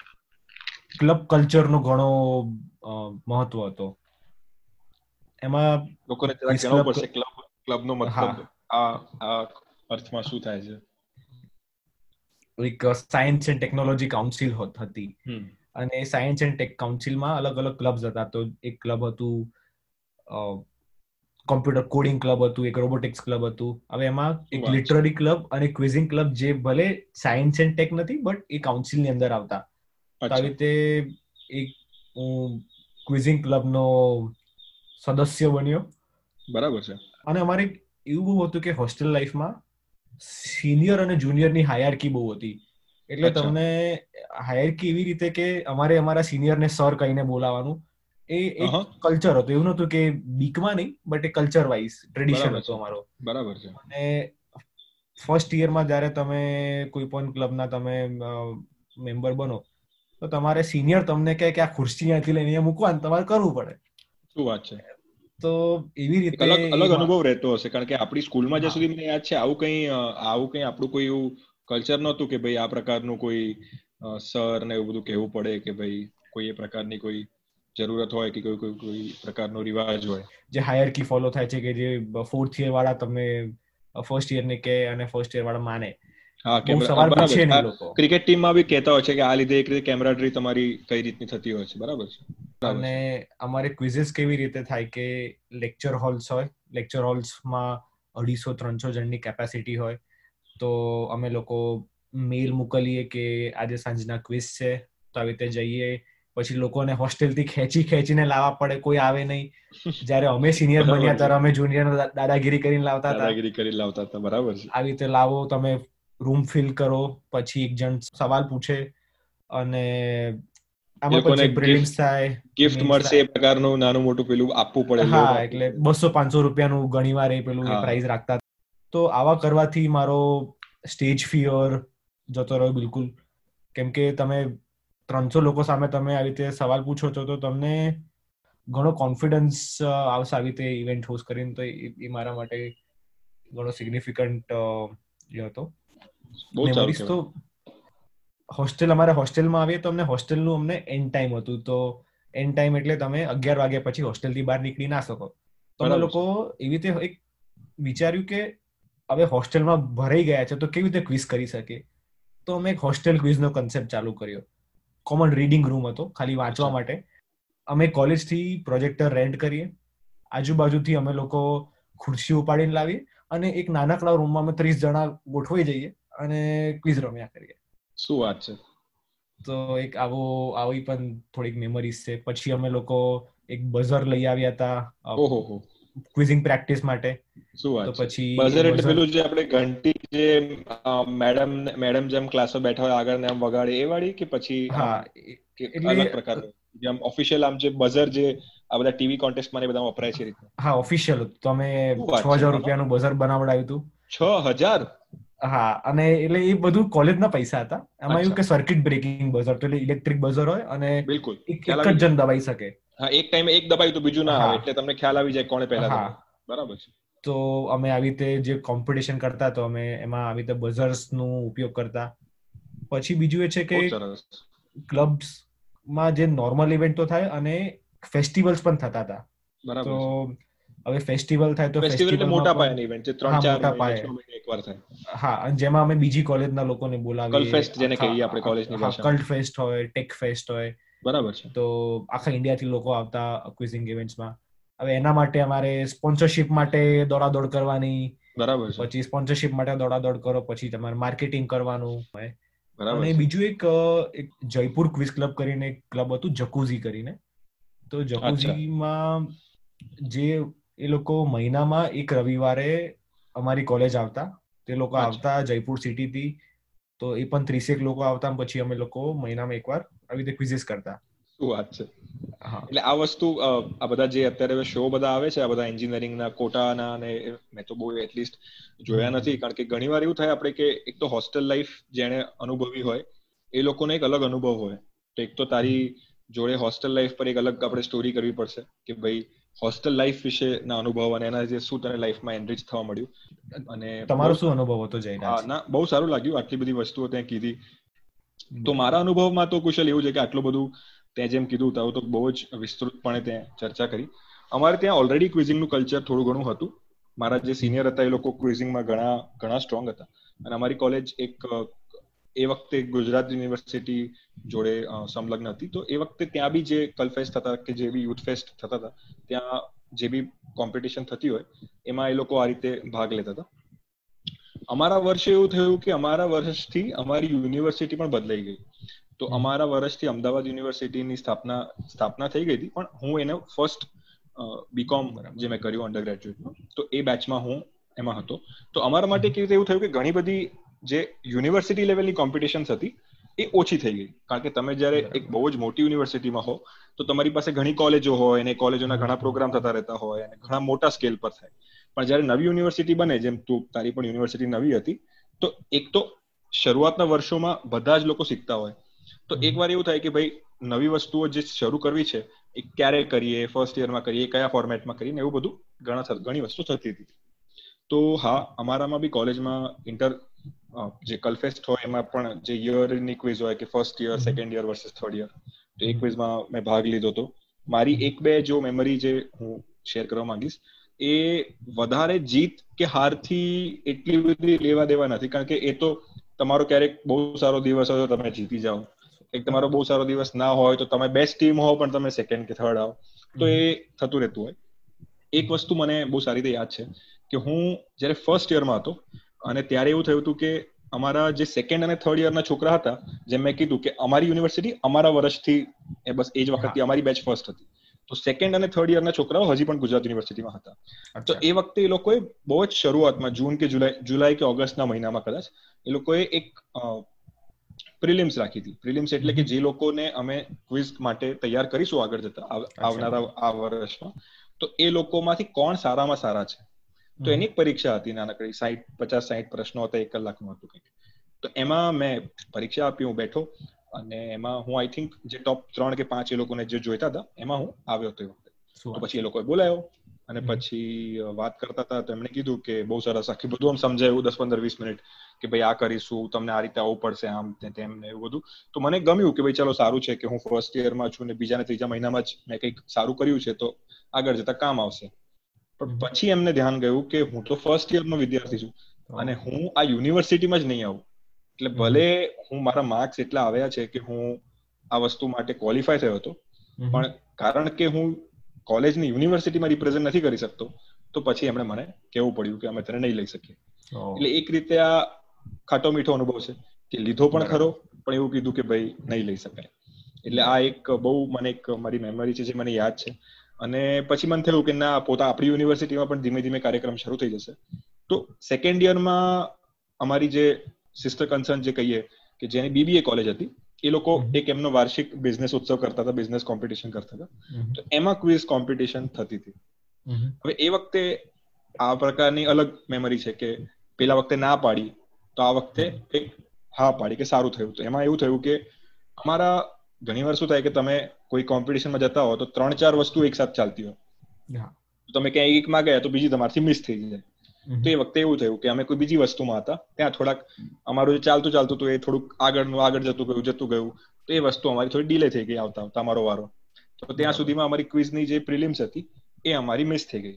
Speaker 2: ક્લબ કલ્ચરનો ઘણો મહત્વ હતો. એમાં
Speaker 1: લોકોને જરાક જણાવવું પડશે ક્લબ ક્લબનો મતલબ આ આ અર્થમાં શું થાય છે?
Speaker 2: એક સાયન્સ એન્ડ ટેકનોલોજી કાઉન્સિલ હતી. અને સાયન્સ એન્ડ ટેક કાઉન્સિલમાં અલગ અલગ ક્લબ્સ હતા. તો એક ક્લબ હતું કોમ્પ્યુટર કોડિંગ ક્લબ હતું એક રોબોટિક્સ ક્લબ હતું. હવે એમાં એક લિટરરી ક્લબ અને ક્વિઝિંગ ક્લબ જે ભલે સાયન્સ એન્ડ ટેક નથી બટ એ કાઉન્સિલની અંદર આવતા. આવી રીતે એક હું ક્વિઝિંગ ક્લબનો સદસ્ય બન્યો.
Speaker 1: બરાબર છે.
Speaker 2: અને અમારે એવું બહુ હતું કે હોસ્ટેલ લાઈફમાં સિનિયર અને જુનિયરની હાયરકી બહુ હતી. એટલે તમને હાયરકી એવી રીતે કે અમારે અમારા સિનિયરને સર કહીને બોલાવાનું. એ એક કલ્ચર હતું. એવું નતું કે બીકમાં નહીં બટ એ કલ્ચર વાઇઝ ટ્રેડિશન હતો અમારો.
Speaker 1: બરાબર છે.
Speaker 2: અને ફર્સ્ટ યરમાં જ્યારે તમે કોઈ પણ ક્લબના તમે મેમ્બર બનો તો તમારે સિનિયર તમને કહે કે આ ખુરશી અહીંયાથી લઈને અહીંયા મૂકવાનું તમારે કરવું પડે.
Speaker 1: શું વાત છે?
Speaker 2: તો એવી રીતે
Speaker 1: અલગ અલગ અનુભવ રહેતો હશે કારણ કે આપણી સ્કૂલમાં જ્યાં સુધી મને યાદ છે આવું કંઈ આવું કંઈ આપણું કોઈ એવું કલ્ચર નહોતું કે ભાઈ આ પ્રકારનું કોઈ સર ને એવું બધું કહેવું પડે કે ભાઈ કોઈ એ પ્રકારની કોઈ જરૂરત હોય કે કોઈ કોઈ કોઈ પ્રકારનો રિવાજ હોય.
Speaker 2: જે હાયર કી ફોલો થાય છે કે જે ફોર્થ યર વાળા તમે ફર્સ્ટ યર ને કે અને ફર્સ્ટ યર વાળા માને.
Speaker 1: ક્રિકેટ ટીમમાં બી કહેતા હોય છે કે આ લીધે એક રીતે કેમેરાડરી તમારી કઈ રીતની થતી હોય છે. બરાબર છે.
Speaker 2: અને અમારે ક્વિઝિસ કેવી રીતે થાય કે લેક્ચર હોલ્સ હોય લેક્ચર હોલ્સમાં અઢીસો ત્રણસો જણની કેપેસિટી હોય. તો અમે લોકો મેલ મોકલીએ કે આજે સાંજના ક્વિઝ છે તો આવી રીતે જઈએ. પછી લોકોને હોસ્ટેલથી ખેંચી ખેંચીને લાવવા પડે કોઈ આવે નહીં. જયારે અમે સિનિયર બન્યા ત્યારે અમે જુનિયર દાદાગીરી કરીને લાવતા હતા.
Speaker 1: દાદાગીરી કરીને લાવતા હતા બરાબર છે.
Speaker 2: આવી રીતે લાવો તમે રૂમ ફિલ કરો પછી એક જણ સવાલ પૂછે અને
Speaker 1: ગિફ્ટ મળશે એ પ્રકારનું નાનું મોટું પેલું આપવું પડે
Speaker 2: હા એટલે બસો પાંચસો રૂપિયાનું ઘણીવાર એ પેલું પ્રાઇઝ રાખતા તો આવા કરવાથી મારો સ્ટેજ ફિયર જતો રહ્યો બિલકુલ. કેમ કે તમે ત્રણસો લોકો સામે તમે આવી રીતે સવાલ પૂછો છો તો તમને ઘણો કોન્ફિડન્સ આવશે આવી રીતે ઇવેન્ટ હોસ્ટ કરીને તો એ મારા માટે ઘણો સિગ્નિફિકન્ટ એ હતો. મેમરીઝ તો હોસ્ટેલ અમારે હોસ્ટેલમાં આવીએ તો અમને હોસ્ટેલનું અમને એન્ડ ટાઈમ હતું. તો એન્ડ ટાઈમ એટલે તમે અગિયાર વાગ્યા પછી હોસ્ટેલથી બહાર નીકળી ના શકો. તો અમે લોકો એવી રીતે એક વિચાર્યું કે હવે હોસ્ટેલમાં ભરાઈ ગયા છે તો કેવી રીતે ક્વિઝ કરી શકે તો અમે એક હોસ્ટેલ ક્વિઝનો કન્સેપ્ટ ચાલુ કર્યો. કોમન રીડિંગ રૂમ હતો ખાલી વાંચવા માટે. અમે કોલેજથી પ્રોજેક્ટર રેન્ટ કરીએ. આજુબાજુથી અમે લોકો ખુરશી ઉપાડીને લાવીએ અને એક નાનકડા રૂમમાં અમે ત્રીસ જણા ગોઠવાઈ જઈએ અને ક્વિઝ રમ્યા કરીએ.
Speaker 1: શું વાત છે?
Speaker 2: તો એક આવો આવી પણ થોડીક મેમરીઝ છે. પછી અમે લોકો એક બઝર લઈ આવ્યા હતા.
Speaker 1: ઓહો
Speaker 2: ક્વિઝિંગ પ્રેક્ટિસ માટે.
Speaker 1: શું વાત
Speaker 2: તો પછી
Speaker 1: બઝર એટલે પેલું જે આપણે ઘંટી જે મેડમ મેડમ જેમ ક્લાસમાં બેઠા હોય આગળ ને આમ વગાડે એ વાળી કે પછી
Speaker 2: હા
Speaker 1: અલગ પ્રકારનું જેમ ઓફિશિયલ આમ જે બઝર જે આ બધા ટીવી કોન્ટેસ્ટમાં બધા વપરાય છે રીતે?
Speaker 2: હા ઓફિશિયલ તમે તો અમે છ? હજાર રૂપિયાનું બઝર બનાવડાવ્યું હતું.
Speaker 1: છ હજાર?
Speaker 2: હા અને એટલે એ બધું કોલેજના પૈસા હતા. એમાં એવું કે સર્કિટ બ્રેકિંગ બઝર તો એટલે ઇલેક્ટ્રિક બઝર હોય અને
Speaker 1: બિલકુલ.
Speaker 2: એક જ જણ દબાઈ શકે.
Speaker 1: હા એક ટાઈમે એક દબાયું તો બીજું ના આવે એટલે તમને ખ્યાલ આવી જાય કોણે પહેલા બરાબર છે.
Speaker 2: તો અમે આવી રીતે જે કોમ્પિટિશન કરતા તો અમે એમાં આવી રીતે બઝર્સ નો ઉપયોગ કરતા. પછી બીજું એ છે કે ક્લબ્સમાં જે નોર્મલ ઇવેન્ટ તો થાય અને ફેસ્ટિવલ્સ પણ થતા હતા.
Speaker 1: બરાબર
Speaker 2: તો હવે ફેસ્ટિવલ થાય તો
Speaker 1: ફેસ્ટિવલ મોટા પાયાની ઇવેન્ટ છે ચાર
Speaker 2: મોટા
Speaker 1: મહિને,
Speaker 2: પાયે.
Speaker 1: એકવાર થાય.
Speaker 2: હા અને જેમાં અમે બીજી કોલેજના લોકોને બોલાવીએ.
Speaker 1: કલફેસ્ટ જેને કહીએ આપણે કોલેજની ભાષામાં.
Speaker 2: કલ્ટ ફેસ્ટ હોય ટેક ફેસ્ટ હોય.
Speaker 1: બરાબર છે.
Speaker 2: તો આખા ઇન્ડિયાથી લોકો આવતા ક્વિઝિંગ ઇવેન્ટ્સમાં હવે એના માટે અમારે સ્પોન્સરશિપ માટે દોડાદોડ કરવાની
Speaker 1: બરાબર છે.
Speaker 2: પછી સ્પોન્સરશિપ માટે દોડાદોડ કરો પછી તમારે માર્કેટિંગ કરવાનું. અને બીજું એક એક જયપુર ક્વિઝ ક્લબ કરીને એક ક્લબ હતું જકુઝી કરીને. તો જકુઝીમાં જે એ લોકો મહિનામાં એક રવિવારે અમારી કોલેજ આવતા. તે લોકો આવતા જયપુર સિટી થી. તો એ પણ ત્રીસેક લોકો આવતા પછી અમે લોકો મહિનામાં એકવાર આવી રીતે ક્વિઝિસ કરતા.
Speaker 1: શું વાત છે? એટલે આ વસ્તુ આ બધા જે અત્યારે શો બધા આવે છે આ બધા એન્જિનિયરિંગના કોટાના અને મેં તો બહુ એટલીસ્ટ જોયા નથી કારણ કે ઘણીવાર એવું થાય આપણે કે એક તો હોસ્ટેલ લાઈફ જેણે અનુભવી હોય એ લોકોને એક અલગ અનુભવ હોય. તો એક તો તારી જોડે હોસ્ટેલ લાઈફ પર એક અલગ આપણે સ્ટોરી કરવી પડશે કે ભાઈ હોસ્ટેલ લાઈફ વિશે ના અનુભવ અને એના જે શું તને લાઈફમાં એનરીચ થવા મળ્યું. અને
Speaker 2: તમારો શું અનુભવ હતો જઈને
Speaker 1: ના બહુ સારું લાગ્યું. આટલી બધી વસ્તુઓ ત્યાં કીધી. તો મારા અનુભવમાં તો કુશલ એવું છે કે આટલું બધું ત્યાં જેમ કીધું તારું તો બહુ જ વિસ્તૃતપણે ત્યાં ચર્ચા કરી. અમારે ત્યાં ઓલરેડી ક્વિઝિંગનું કલ્ચર થોડું ઘણું હતું. મારા જે સિનિયર હતા એ લોકો ક્વિઝિંગમાં ઘણા ઘણા સ્ટ્રોંગ હતા. અને અમારી કોલેજ એક એ વખતે ગુજરાત યુનિવર્સિટી જોડે સંલગ્ન હતી. તો એ વખતે ત્યાં બી જે કલફેસ્ટ થતા કે જે બી યુથ ફેસ્ટ થતા હતા ત્યાં જે બી કોમ્પિટિશન થતી હોય એમાં એ લોકો આ રીતે ભાગ લેતા હતા. અમારા વર્ષે એવું થયું કે અમારા વર્ષથી અમારી યુનિવર્સિટી પણ બદલાઈ ગઈ. તો અમારા વર્ષથી અમદાવાદ યુનિવર્સિટીની સ્થાપના સ્થાપના થઈ ગઈ હતી પણ હું એને ફર્સ્ટ બીકોમ જે મેં કર્યું અંડર ગ્રેજ્યુએટમાં તો એ બેચમાં હું એમાં હતો. તો અમારા માટે કેવી રીતે એવું થયું કે ઘણી બધી જે યુનિવર્સિટી લેવલની કોમ્પિટિશન્સ હતી એ ઓછી થઈ ગઈ. કારણ કે તમે જ્યારે એક બહુ જ મોટી યુનિવર્સિટીમાં હો તો તમારી પાસે ઘણી કોલેજો હોય અને કોલેજોના ઘણા પ્રોગ્રામ થતા રહેતા હોય અને ઘણા મોટા સ્કેલ પર થાય. પણ જ્યારે નવી યુનિવર્સિટી બને જેમ તું તારી પણ યુનિવર્સિટી નવી હતી તો એક તો શરૂઆતના વર્ષોમાં બધા જ લોકો શીખતા હોય. તો
Speaker 2: એકવાર
Speaker 1: એક વાર એવું થાય કે ભાઈ નવી વસ્તુઓ જે શરૂ કરવી છે એ ક્યારે કરીએ ફર્સ્ટ યરમાં કરીએ કયા ફોર્મેટમાં કરીએ ને એવું બધું ઘણા ઘણી વસ્તુ થતી હતી. તો હા અમારામાં બી કોલેજમાં ઇન્ટર જે કલફેસ્ટ હોય એમાં પણ જે યરની ક્વિઝ હોય કે first year second year versus third year તો એ ક્વિઝમાં મેં ભાગ લીધો હતો. મારી એક બે જો મેમરી જે હું શેર કરવા માંગીશ એ વધારે જીત કે હારથી એટલી બધી લેવા દેવા નથી. કારણ કે એ તો તમારો ક્યારેક બહુ સારો દિવસ હોય તો તમે જીતી જાઓ. એક તમારો બહુ સારો દિવસ ના હોય તો તમે બેસ્ટ ટીમ હો પણ તમે સેકન્ડ કે થર્ડ આવો. તો એ થતું રહેતું હોય. એક વસ્તુ મને બહુ સારી રીતે યાદ છે કે હું જ્યારે ફર્સ્ટ યરમાં હતો અને ત્યારે એવું થયું હતું કે અમારા જે સેકન્ડ અને થર્ડ યરના છોકરા હતા જેમ મેં કીધું કે અમારી યુનિવર્સિટી અમારા વર્ષથી એ બસ એ જ વખતથી અમારી બેચ ફર્સ્ટ હતી. તો સેકન્ડ અને થર્ડ યરના છોકરાઓ હજી પણ ગુજરાત યુનિવર્સિટીમાં હતા. તો એ વખતે એ લોકોએ બહુ જ શરૂઆતમાં જૂન કે જુલાઈ જુલાઈ કે ઓગસ્ટના મહિનામાં કદાચ એ લોકોએ એક પ્રિલિમ્સ રાખી હતી. પ્રિલિમ્સ એટલે કે જે લોકોને અમે ક્વિઝ માટે તૈયાર કરીશું આગળ જતા આવનારા આ વર્ષમાં તો એ લોકોમાંથી કોણ સારામાં સારા છે? તો એની પરીક્ષા હતી નાનકડી સાઈઠ પચાસ સાઈઠ પ્રશ્નો હતા એક કલાકનું હતું કંઈક. તો એમાં મેં પરીક્ષા આપી હું બેઠો. અને એમાં હું આઈ થિંક જે ટોપ ત્રણ કે પાંચ એ લોકોને જે જોઈતા હતા એમાં હું આવ્યો હતો એ વખતે. તો પછી એ લોકોએ બોલાયો અને પછી વાત કરતા હતા તો એમણે કીધું કે બહુ સરસ આખી બધું આમ સમજાયું દસ પંદર વીસ મિનિટ કે ભાઈ આ કરીશું તમને આ રીતે આવવું પડશે આમ તેમને એવું બધું. તો મને ગમ્યું કે ભાઈ ચાલો સારું છે કે હું ફર્સ્ટ યરમાં છું ને બીજા ને ત્રીજા મહિનામાં જ મેં કંઈક સારું કર્યું છે તો આગળ જતા કામ આવશે. પણ પછી એમને ધ્યાન ગયું કે હું તો ફર્સ્ટ યર નો વિદ્યાર્થી છું અને હું આ યુનિવર્સિટીમાં જ નહીં આવું. એટલે ભલે હું મારા માર્ક્સ એટલા આવ્યા છે કે હું આ વસ્તુ માટે ક્વોલિફાય થયો હતો પણ કારણ કે હું કોલેજની યુનિવર્સિટીમાં રિપ્રેઝેન્ટ નથી કરી શકતો તો પછી એમણે મને કેવું પડ્યું કે અમે તને નહીં લઈ શકીએ. એટલે એક રીતે આ ખાટો મીઠો અનુભવ છે કે લીધો પણ ખરો પણ એવું કીધું કે ભાઈ નહીં લઈ શકાય. એટલે આ એક બહુ મને એક મારી મેમરી છે જે મને યાદ છે. અને પછી મને થયું કે ના પોતા આપણી યુનિવર્સિટીમાં પણ ધીમે ધીમે કાર્યક્રમ શરૂ થઈ જશે. તો સેકન્ડ યરમાં અમારી જે સિસ્ટર કન્સર્ન જે કહીએ કે જેની બીબીએ કોલેજ હતી એ લોકો એક એમનો વાર્ષિક બિઝનેસ ઉત્સવ કરતા હતા બિઝનેસ કોમ્પિટિશન કરતા હતા. તો એમાં ક્વિઝ કોમ્પિટિશન થતી હતી. હવે એ વખતે આ પ્રકારની અલગ મેમરી છે કે પેલા વખતે ના પાડી તો આ વખતે એક હા પાડી કે સારું થયું. તો એમાં એવું થયું કે અમારા ઘણી વાર શું થાય કે તમે કોઈ કોમ્પિટિશનમાં જતા હો તો ત્રણ ચાર વસ્તુ એક સાથે ચાલતી હોય. તમે ક્યાંય એકમાં ગયા તો બીજી તમારથી મિસ થઈ જાય. તો એ વખતે એવું થયું કે અમે કોઈ બીજી વસ્તુમાં હતા. ત્યાં થોડાક અમારું જે ચાલતું ચાલતું હતું એ થોડુંક આગળનું આગળ જતું ગયું જતું ગયું. તો એ વસ્તુ અમારી થોડી ડીલે થઈ ગઈ આવતા આવતા અમારો વારો. તો ત્યાં સુધીમાં અમારી ક્વિઝની જે પ્રિલિમ્સ હતી એ અમારી મિસ થઈ ગઈ.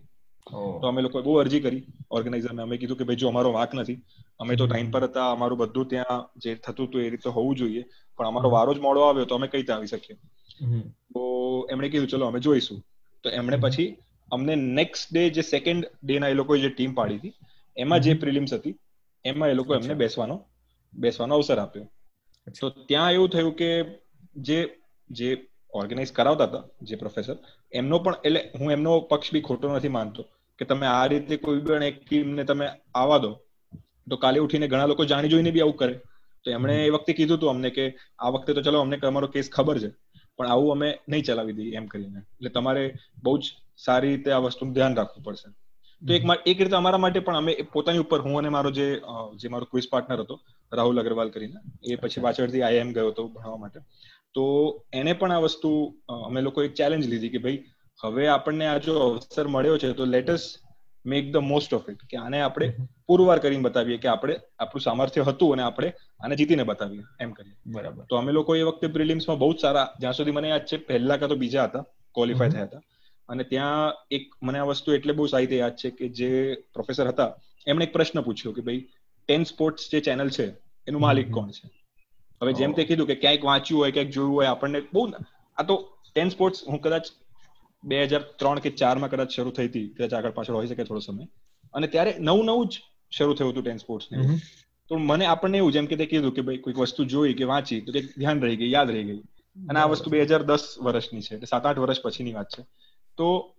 Speaker 1: તો અમે લોકોએ બહુ અરજી કરી ઓર્ગેનાઇઝરને અમે કીધું કે ભાઈ જો અમારો વાંક નથી અમે તો ટાઈમ પર હતા અમારું બધું ત્યાં જે થતું હતું એ રીતે હોવું જોઈએ પણ અમારો વારો જ મોડો આવ્યો તો અમે કઈ રીતે આવી શકીએ? તો એમણે કીધું ચલો અમે જોઈશું. તો એમણે પછી અમને નેક્સ્ટ ડે જે સેકન્ડ ડે ના એ લોકો જે ટીમ પાડી હતી એમાં જે પ્રિલિમ્સ હતી એમાં એ લોકો એમને બેસવાનો બેસવાનો અવસર આપ્યો. તો ત્યાં એવું થયું કે જે જે ઓર્ગેનાઇઝ કરાવતા હતા જે પ્રોફેસર એમનો પણ એટલે હું એમનો પક્ષ બી ખોટો નથી માનતો કે તમે આ રીતે કોઈ પણ એક ટીમને તમે આવવા દો તો કાલે ઉઠીને ઘણા લોકો જાણી જોઈને બી આવું કરે. તો એમણે એ વખતે કીધું હતું અમને કે આ વખતે તો ચલો અમને તમારો કેસ ખબર છે પણ આવું અમે નહીં ચલાવી દઈએ એમ કરીને. એટલે તમારે બહુ જ સારી રીતે આ વસ્તુનું ધ્યાન રાખવું પડશે. તો એક એક રીતે અમારા માટે પણ અમે પોતાની ઉપર હું અને મારો જે જે મારો ક્વિઝ પાર્ટનર હતો રાહુલ અગ્રવાલ કરીને એ પછી પાછળથી આઈએમ ગયો હતો ભણવા માટે. તો એને પણ આ વસ્તુ અમે લોકો એક ચેલેન્જ લીધી કે ભાઈ હવે આપણને આ જો અવસર મળ્યો છે તો let's make the most of it કે આને આપણે પુરવાર કરીને બતાવીએ કે આપણે આપણું સામર્થ્ય હતું અને આપણે આને જીતીને બતાવીએ એમ કરીએ.
Speaker 2: બરાબર.
Speaker 1: તો અમે લોકો એ વખતે પ્રિલિમ્સમાં બહુ જ સારા જ્યાં સુધી મને યાદ છે પહેલા કા તો બીજા હતા ક્વોલિફાય થયા હતા. અને ત્યાં એક મને આ વસ્તુ એટલે બહુ સારી રીતે યાદ છે કે જે પ્રોફેસર હતા એમણે એક પ્રશ્ન પૂછ્યો કે ભાઈ ટેન સ્પોર્ટ્સ જે ચેનલ છે એનું માલિક કોણ છે? હવે જેમ તે કીધું કે ક્યાંક વાંચ્યું હોય ક્યાંક જોયું હોય આપણને બહુ આ તો ટેન સ્પોર્ટ્સ હું કદાચ બે હજાર ત્રણ કે ચારમાં કદાચ શરૂ થઈ હતી કદાચ આગળ પાછળ હોઈ શકે થોડો સમય. અને ત્યારે નવું નવું જ શરૂ થયું હતું ટેન સ્પોર્ટ્સ તો મને આપણને એવું જેમ કે તે કીધું કે ભાઈ કોઈક વસ્તુ જોઈ કે વાંચી તો ધ્યાન રહી ગઈ યાદ રહી ગઈ. અને આ વસ્તુ બે હજાર દસ વર્ષની છે એટલે સાત આઠ વર્ષ પછીની વાત છે. તો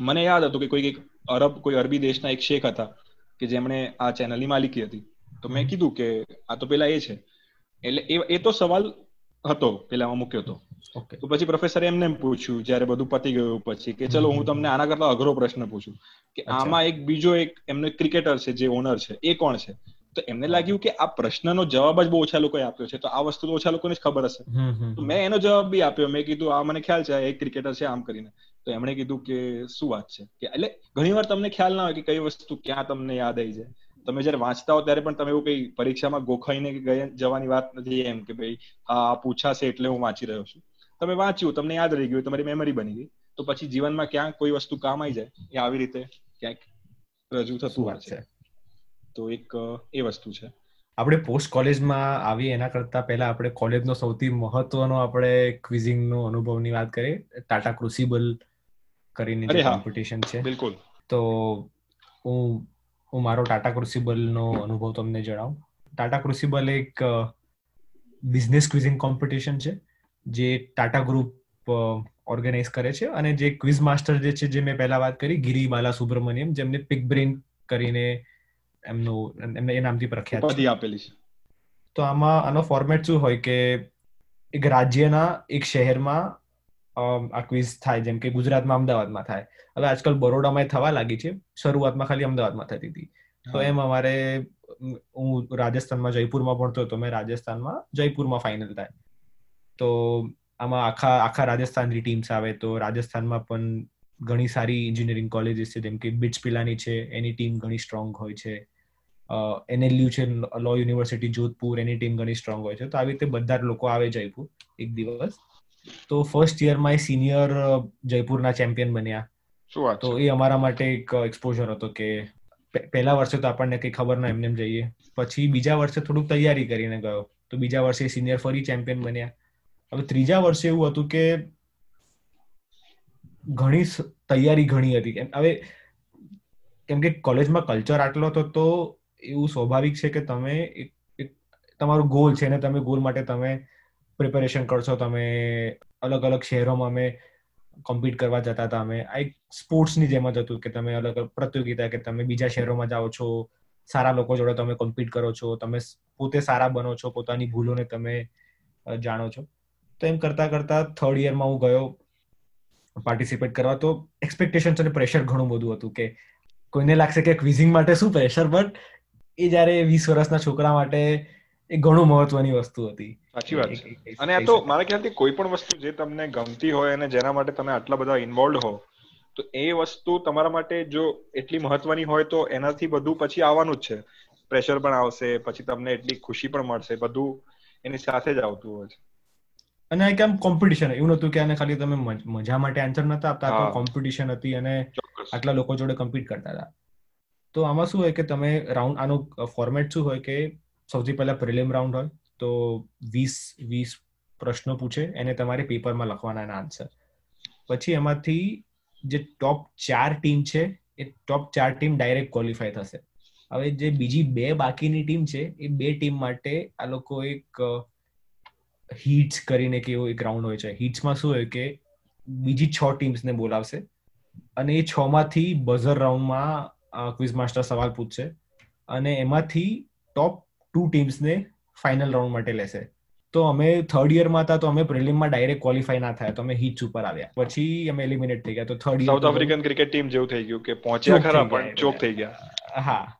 Speaker 1: મને યાદ હતું કે કોઈ એક અરબ કોઈ અરબી દેશના એક શેખ હતા કે જેમણે આ ચેનલની માલિકી હતી. તો મેં કીધું કે આ તો પેલા એ છે. એટલે એ તો સવાલ હતો પેલામાં મૂક્યો હતો તો પછી પ્રોફેસરે એમને પૂછ્યું જયારે બધું પતી ગયું પછી કે ચલો હું તમને આના કરતા અઘરો પ્રશ્ન પૂછું કે આમાં એક બીજો એક એમને ક્રિકેટર છે જે ઓનર છે એ કોણ છે? તો એમને લાગ્યું કે આ પ્રશ્નનો જવાબ જ બહુ ઓછા લોકોએ આપ્યો છે. તો આ વસ્તુ તો ઓછા લોકોને જ ખબર હશે. તો મેં એનો જવાબ બી આપ્યો. મેં કીધું આ મને ખ્યાલ છે એક ક્રિકેટર છે આમ કરીને. તો એમણે કીધું કે શું વાત છે? કે એટલે ઘણી વાર તમને ખ્યાલ ના હોય કે કઈ વસ્તુ ક્યાં તમને યાદ આવી જાય. તમે જયારે વાંચતા હો ત્યારે પણ તમે એવું કઈ પરીક્ષામાં ગોખાઈને જવાની વાત નથી એમ કે ભાઈ આ પૂછાશે એટલે હું વાંચી રહ્યો છું. તમે વાંચ્યું તમને યાદ રહી ગયું તમારી મેમરી બની ગઈ. તો પછી જીવનમાં ક્યાં કોઈ વસ્તુ કામ આવી જાય એ આવી રીતે ક્યાંક રજૂ થતું હોય છે. તો એક એ વસ્તુ છે.
Speaker 2: આપણે પોસ્ટ કોલેજમાં આવી એના કરતા પહેલા આપણે કોલેજનો સૌથી મહત્વનો આપણે ક્વિઝિંગનો અનુભવની વાત કરીએ. ટાટા ક્રુસિબલ કરીને જે કોમ્પિટિશન છે.
Speaker 1: બિલકુલ.
Speaker 2: તો હું હું મારો ટાટા ક્રુસિબલનો અનુભવ તમને જણાવું. ટાટા ક્રુસિબલ એક બિઝનેસ ક્વિઝિંગ કોમ્પિટિશન છે જે ટાટા ગ્રુપ ઓર્ગેનાઇઝ કરે છે અને જે ક્વિઝ માસ્ટર જે છે જે મેં પહેલા વાત કરી ગિરી બાલા સુબ્રમણ્યમ જેમને પિક બ્રેન કરીને એમનું એમને એ નામથી પ્રખ્યાત
Speaker 1: આપેલી છે.
Speaker 2: તો આમાં આનો ફોર્મેટ શું હોય કે એક રાજ્યના એક શહેરમાં આ ક્વિઝ થાય જેમ કે ગુજરાતમાં અમદાવાદમાં થાય. હવે આજકાલ બરોડામાં થવા લાગી છે શરૂઆતમાં ખાલી અમદાવાદમાં થતી હતી. તો એમ અમારે હું રાજસ્થાનમાં જયપુરમાં ભણતો હતો મેં રાજસ્થાનમાં જયપુરમાં ફાઇનલ થાય. તો આમાં આખા આખા રાજસ્થાનની ટીમ્સ આવે તો રાજસ્થાનમાં પણ ઘણી સારી એન્જિનિયરિંગ કોલેજીસ છે જેમ કે બિટ્સ પિલાની છે એની ટીમ ઘણી સ્ટ્રોંગ હોય છે. એનએલયુ છે લો યુનિવર્સિટી જોધપુર એની ટીમ ઘણી સ્ટ્રોંગ હોય છે. તો આવી રીતે બધા જ લોકો આવે જયપુર એક દિવસ. તો ફર્સ્ટ યરમાં એ સિનિયર જયપુરના ચેમ્પિયન બન્યા.
Speaker 1: શું વાત
Speaker 2: તો એ અમારા માટે એક એક્સપોઝર હતો કે પહેલા વર્ષે તો આપણને કઈ ખબર ના એમને જઈએ. પછી બીજા વર્ષે થોડુંક તૈયારી કરીને ગયો. તો બીજા વર્ષે સિનિયર ફરી ચેમ્પિયન બન્યા. હવે ત્રીજા વર્ષે એવું હતું કે ઘણી તૈયારી ઘણી હતી. હવે કેમ કે કોલેજમાં કલ્ચર આટલો હતો તો એવું સ્વાભાવિક છે કે તમે તમારું ગોલ છે ને તમે ગોલ માટે તમે પ્રિપેરેશન કરશો તમે, અલગ અલગ શહેરોમાં અમે કોમ્પિટ કરવા જતા હતા અમે. આ એક સ્પોર્ટ્સની જેમ જ હતું કે તમે અલગ અલગ પ્રતિયોગિતા કે તમે બીજા શહેરોમાં જાઓ છો, સારા લોકો જોડે તમે કોમ્પિટ કરો છો, તમે પોતે સારા બનો છો, પોતાની ભૂલોને તમે જાણો છો. તો એમ કરતા કરતા થર્ડ યરમાં હું ગયો પાર્ટિસિપેટ કરવા. તો એક્સપેક્ટેશન અને પ્રેશર ઘણું બધું હતું કે કોઈને લાગશે કે ક્વિઝિંગ માટે શું પ્રેશર બટ એ જયારે વીસ વર્ષના છોકરા માટે એ ઘણું મહત્વની વસ્તુ હતી.
Speaker 1: સાચી વાત અને આ તો મારા ખ્યાલથી કોઈ પણ વસ્તુ જે તમને ગમતી હોય અને જેના માટે તમે આટલા બધા ઇન્વોલ્વ હો તો એ વસ્તુ તમારા માટે જો એટલી મહત્વની હોય તો એનાથી બધું પછી આવવાનું જ છે. પ્રેશર પણ આવશે પછી તમને એટલી ખુશી પણ મળશે બધું એની સાથે જ આવતું હોય છે.
Speaker 2: અને એક આમ કોમ્પિટિશન એવું નતું કે આને ખાલી તમે મજા માટે આન્સર નતા આપતા કોમ્પિટિશન હતી અને આટલા લોકો જોડે કમ્પીટ કરતા હતા. તો આમાં શું હોય કે તમે રાઉન્ડ આનું ફોર્મેટ શું હોય કે સૌથી પહેલા પ્રિલિમ રાઉન્ડ હોય તો વીસ વીસ પ્રશ્નો પૂછે, એને તમારે પેપરમાં લખવાના આન્સર પછી એમાંથી જે ટોપ ચાર ટીમ છે, એ ટોપ ચાર ટીમ ડાયરેક્ટ ક્વોલિફાય થશે. હવે જે બીજી બે બાકીની ટીમ છે, એ બે ટીમ માટે આ લોકો એક હીટ્સ કરીને કે એવો એક રાઉન્ડ હોય છે. હીટ્સમાં શું હોય કે બીજી છ ટીમ્સને બોલાવશે અને એ છ માંથી બઝર રાઉન્ડમાં ક્વિઝ માસ્ટર સવાલ પૂછશે અને એમાંથી ટોપ ટુ ટીમ્સને ફાઇનલ રાઉન્ડ માટે લેશે. તો અમે થર્ડ યરમાં હતા તો અમે પ્રિલિમમાં ડાયરેક્ટ ક્વોલિફાય ના થયા તો અમે હીટ ઉપર આવ્યા. પછી અમે એલિમિનેટ થઈ ગયા. તો third
Speaker 1: South African cricket team જેવું થઈ ગયું કે પહોંચ્યા ખરા પણ ચોક થઈ ગયા.
Speaker 2: હા.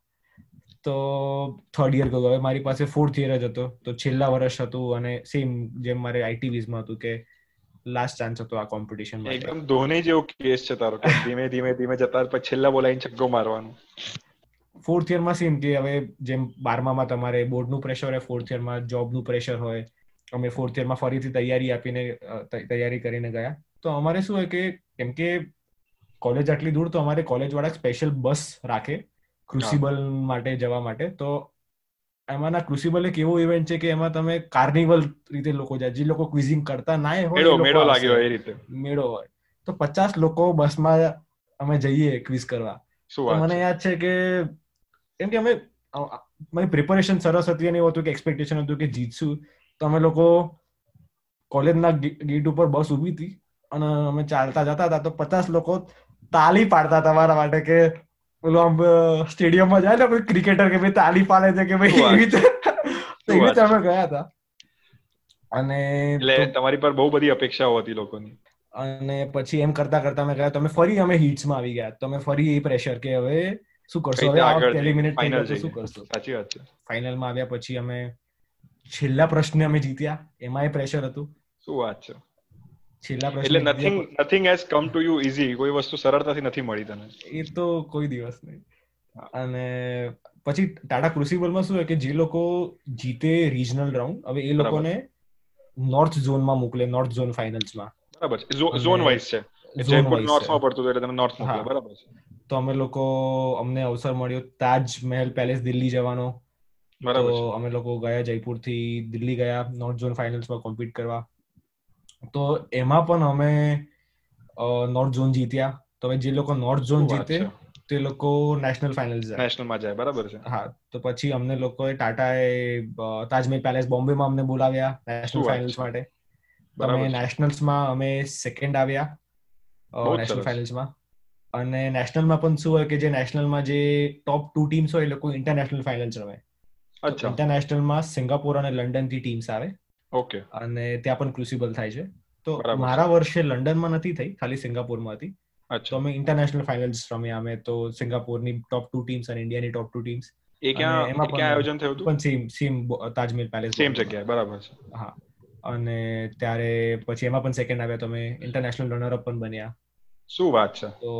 Speaker 2: તો થર્ડ યર ગયો. હવે મારી પાસે ફોર્થ યર જ હતો. તો છેલ્લા વર્ષ હતું અને સેમ જેમ મારે આઈટીવીઝમાં હતું કે લાસ્ટ ચાન્સ હતો આ કોમ્પિટિશન
Speaker 1: એકદમ ધોની જેવો કેસ છે તારો ધીમે ધીમે ધીમે જતા પછી છેલ્લા બોલાઈને છગ્ગો મારવાનું.
Speaker 2: ફોર્થ યરમાં સેમ કે હવે જેમ બારમામાં તમારે બોર્ડનું પ્રેશર હોય ફોર્થ યરમાં જોબનું પ્રેશર હોય અમે ફોર્થ યરમાં ફરીથી તૈયારી આપીને તૈયારી કરીને ગયા. તો અમારે શું હોય કે કેમ કે કોલેજ આટલી દૂર તો અમારે કોલેજ વાળા સ્પેશિયલ બસ રાખે ક્રુસિબલ માટે જવા માટે. તો એમાંના ક્રુસિબલ એક એવો ઇવેન્ટ છે કે એમાં તમે કાર્નિવલ રીતે લોકો જાય. જે લોકો ક્વિઝિંગ કરતા ના
Speaker 1: હોય મેળો લાગ્યો એ રીતે.
Speaker 2: મેળો હોય. તો પચાસ લોકો બસમાં અમે જઈએ ક્વિઝ કરવા. મને યાદ છે કે કેમ કે અમે મારી પ્રિપરેશન સરસ હતી અને એવું હતું કે એક્સપેક્ટેશન હતું કે જીતશું. તો અમે લોકો કોલેજના ગેટ ઉપર બસ ઊભી હતી અને અમે ચાલતા જતા હતા. તો પચાસ લોકો તાલી પાડતા તમારા માટે કે પેલું આમ સ્ટેડિયમમાં જાય ને કોઈ ક્રિકેટર કે ભાઈ તાલી પાડે છે કે ભાઈ એવી રીતે એવી રીતે અમે ગયા હતા.
Speaker 1: અને એટલે તમારી પર બહુ બધી અપેક્ષાઓ હતી લોકોની.
Speaker 2: અને પછી એમ કરતા કરતા અમે ગયા. તો અમે ફરી અમે હિટ્સમાં આવી ગયા. તો અમે ફરી એ પ્રેશર કે હવે શું કરશો? હવે આ એલિમિનેટ થઈ ગયો શું કરશો?
Speaker 1: સાચી વાત છે.
Speaker 2: ફાઇનલમાં આવ્યા પછી અમે છેલ્લા પ્રશ્ન અમે જીત્યા. એમાં એ પ્રેશર હતું.
Speaker 1: શું વાત છે? છેલ્લા પ્રશ્ન એટલે nothing nothing has come to you easy કોઈ વસ્તુ સરળતાથી નથી મળી તને.
Speaker 2: એ તો કોઈ દિવસ નહીં. અને પછી ટાટા ક્રુસિબલમાં શું હોય કે જે લોકો જીતે રિજનલ રાઉન્ડ હવે એ લોકોને નોર્થ ઝોનમાં મોકલે નોર્થ ઝોન ફાઇનલ્સમાં
Speaker 1: બરાબર ઝોન વાઇઝ છે. જયપુર નોર્થમાં પડતું એટલે તમે નોર્થ મોકલે. બરાબર છે.
Speaker 2: તો અમે લોકો અમને અવસર મળ્યો તાજ મહેલ પેલેસ દિલ્હી જવાનો. તો અમે લોકો ગયા જયપુરથી દિલ્હી ગયા નોર્થ ઝોન ફાઇનલ્સમાં કોમ્પિટ કરવા. તો એમાં પણ અમે નોર્થ ઝોન જીત્યા. તો હવે જે લોકો નોર્થ ઝોન જીતે તે લોકો નેશનલ ફાઇનલ
Speaker 1: જાય. નેશનલમાં જાય બરાબર છે.
Speaker 2: હા તો પછી અમને લોકોએ ટાટાએ તાજમહેલ પેલેસ બોમ્બેમાં અમને બોલાવ્યા નેશનલ ફાઇનલ્સ માટે. અમે નેશનલ્સમાં અમે સેકન્ડ આવ્યા નેશનલ ફાઇનલ્સમાં અને નેશનલમાં પણ શું હોય કે જે નેશનલમાં જે ટોપ ટુ ટીમ્સ હોય એ લોકો ઇન્ટરનેશનલ ફાઇનલ્સ રમે ઇન્ટરનેશનલમાં સિંગાપોર અને લંડનથી ટીમ્સ આવે.
Speaker 1: ઓકે.
Speaker 2: અને ત્યાં પણ ક્રુસિબલ થાય છે. તો મારા વર્ષે લંડનમાં નથી થઈ ખાલી સિંગાપોરમાં હતી. તો અમે ઇન્ટરનેશનલ ફાઇનલ્સ રમ્યા અમે તો સિંગાપોરની ટોપ ટુ ટીમ્સ અને ઇન્ડિયાની ટોપ ટુ ટીમ્સ
Speaker 1: એ ક્યાં એમાં ક્યાં આયોજન થયું
Speaker 2: હતું? પણ same same Taj Mahal palace
Speaker 1: same જગ્યાએ બરાબર છે.
Speaker 2: હા. અને ત્યારે પછી એમાં પણ સેકન્ડ આવ્યા તો અમે ઇન્ટરનેશનલ રનર અપ પણ બન્યા.
Speaker 1: શું વાત છે? તો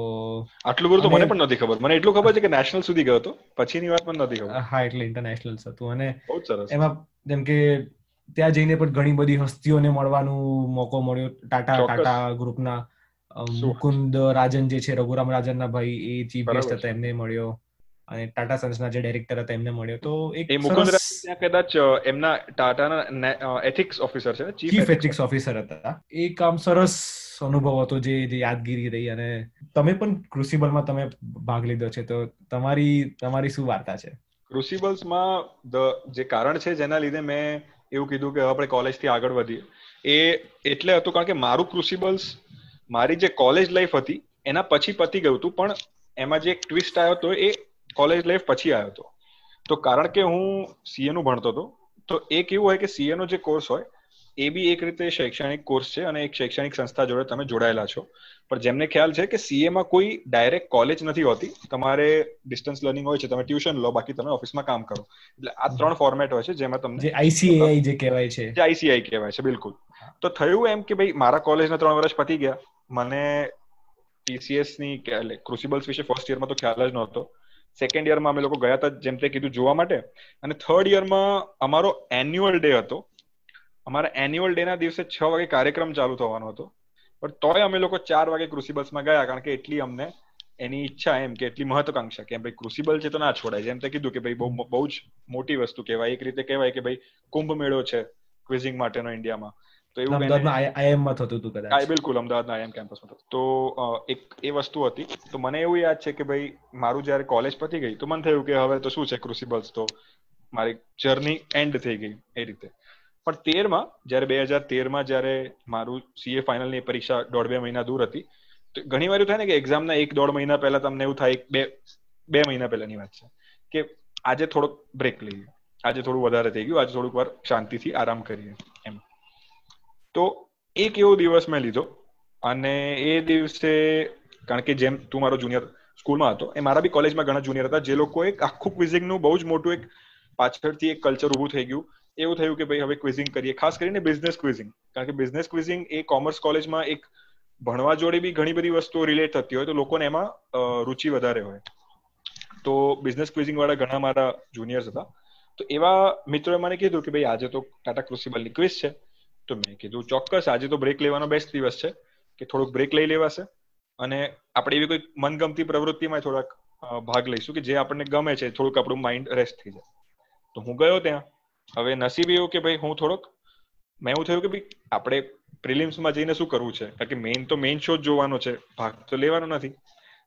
Speaker 1: આટલું બધું તો મને પણ નથી ખબર. મને એટલું ખબર છે કે નેશનલ સુધી ગયો હતો. પછીની વાત પણ નથી ખબર.
Speaker 2: હા એટલે ઇન્ટરનેશનલ હતું. અને
Speaker 1: બહુ સરસ.
Speaker 2: એમાં જેમ કે ત્યાં જઈને પણ ઘણી બધી હસ્તીઓને મળવાનું મોકો મળ્યો. ટાટા ટાટા ગ્રુપના મુકુંદ રાજન જે છે રઘુરામ રાજનના ભાઈ એ ચીફ ગેસ્ટ હતા એમને મળ્યો. અને ટાટા સન્સના જે ડાયરેક્ટર હતા એમને મળ્યો. તો
Speaker 1: એક મુકુંદ ત્યાં કદાચ એમના ટાટાના એથિક્સ ઓફિસર છે
Speaker 2: ચીફ એથિક્સ ઓફિસર હતા. એ કામ સરસ અનુભવ હતો જે જે યાદગીરી રહી અને તમે પણ ક્રુસિબલમાં તમે ભાગ લીધો છે, તો તમારી તમારી શું વાર્તા છે?
Speaker 1: ક્રુસિબલ્સમાં ધ જે કારણ છે જેના લીધે મેં એવું કીધું કે આપણે કોલેજથી આગળ વધીએ. એ એટલે હતું કારણ કે મારું ક્રુસિબલ્સ મારી જે કોલેજ લાઈફ હતી, એના પછી પતી ગયું હતું, પણ એમાં જે એક ટ્વિસ્ટ આવ્યો હતો એ કોલેજ લાઈફ પછી આવ્યો હતો. તો કારણ કે હું સીએનું ભણતો હતો, તો એક એવું હોય કે સીએનો જે કોર્સ હોય એ બી એક રીતે શૈક્ષણિક કોર્સ છે અને એક શૈક્ષણિક સંસ્થા જોડે તમે જોડાયેલા છો. પણ જેમને ખ્યાલ છે કે સીએ માં કોઈ ડાયરેક્ટ કોલેજ નથી હોતી તમારે ડિસ્ટન્સ લર્નિંગ હોય છે તમે ટ્યુશન લો બાકી તમે ઓફિસમાં કામ કરો. એટલે આ ત્રણ ફોર્મેટ હોય છે જેમાં તમને
Speaker 2: જે આઈસીએઆઈ જે કહેવાય છે.
Speaker 1: જે આઈસીઆઈ કહેવાય છે બિલકુલ. તો થયું એમ કે ભાઈ મારા કોલેજના ત્રણ વર્ષ પતી ગયા. મને ટીસીએસની એટલે ક્રુસિબલ્સ વિશે ફર્સ્ટ યરમાં તો ખ્યાલ જ નહોતો. સેકન્ડ યરમાં અમે લોકો ગયા હતા જેમ તે કીધું જોવા માટે. અને થર્ડ યરમાં અમારો એન્યુઅલ ડે હતો. અમારા એન્યુઅલ ડે ના દિવસે છ વાગે કાર્યક્રમ ચાલુ થવાનો હતો. પણ તોય અમે લોકો ચાર વાગે ક્રુસિબલ્સમાં ગયા કારણ કે એટલી અમને એની ઈચ્છા એમ કે એટલી મહત્વાકાંક્ષા કે ભાઈ ક્રુસિબલ છે તો ના છોડાય. જેમ તે કીધું કે ભાઈ બહુ બહુ જ મોટી વસ્તુ કહેવાય. એક રીતે કહેવાય કે ભાઈ કુંભ મેળો છે ક્વિઝિંગ માટેનો ઇન્ડિયામાં.
Speaker 2: તો એવું આઈએમ થતું હતું કદાચ.
Speaker 1: બિલકુલ અમદાવાદના આઈએમ કેમ્પસમાં થતું. તો એક એ વસ્તુ હતી. તો મને એવું યાદ છે કે ભાઈ મારું જયારે કોલેજ પતી ગઈ તો મને થયું કે હવે તો શું છે ક્રુસિબલ્સ તો મારી જર્ની એન્ડ થઈ ગઈ એ રીતે. પણ તેરમાં, જ્યારે બે હજાર તેરમાં જ્યારે મારું સીએ ફાઇનલની પરીક્ષા દોઢ બે મહિના દૂર હતી, તો ઘણી વાર એવું થાય ને કે એક્ઝામના એક દોઢ મહિના પહેલા તમને એવું થાય બે બે મહિના પહેલાની વાત છે, કે આજે થોડોક બ્રેક લઈએ આજે થોડું વધારે થઈ ગયું, આજે થોડુંક વાર શાંતિથી આરામ કરીએ, એમ. તો એક એવો દિવસ મેં લીધો, અને એ દિવસે, કારણ કે જેમ તું મારો જુનિયર સ્કૂલમાં હતો, એ મારા બી કોલેજમાં ઘણા જુનિયર હતા, જે લોકો એક આખું ક્વિઝિંગનું બહુ જ મોટું એક પાછળથી એક કલ્ચર ઊભું થઈ ગયું એવું થયું કે ભાઈ હવે ક્વિઝિંગ કરીએ. ખાસ કરીને બિઝનેસ ક્વિઝિંગ કારણ કે બિઝનેસ ક્વિઝિંગ એ કોમર્સ કોલેજમાં એક ભણવા જોડે બી ઘણી બધી વસ્તુઓ રિલેટ થતી હોય તો લોકોને એમાં રુચિ વધારે હોય. તો બિઝનેસ ક્વિઝિંગ વાળા ઘણા મારા જુનિયર્સ હતા. તો એવા મિત્રોએ મને કીધું કે ભાઈ આજે તો ટાટા ક્રુસિબલની ક્વિઝ છે. તો મેં કીધું ચોક્કસ આજે તો બ્રેક લેવાનો બેસ્ટ દિવસ છે કે થોડુંક બ્રેક લઈ લેવાશે. અને આપણે એવી કોઈ મનગમતી પ્રવૃત્તિમાં થોડાક ભાગ લઈશું કે જે આપણને ગમે છે, થોડુંક આપણું માઇન્ડ રેસ્ટ થઈ જાય. તો હું ગયો ત્યાં. હવે નસીબ એવું કે ભાઈ હું થોડોક, મેં એવું થયું કે ભાઈ આપણે પ્રિલિમ્સમાં જઈને શું કરવું છે? કારણ કે મેઇન તો મેઇન શો જ જોવાનો છે, ભાગ તો લેવાનો નથી.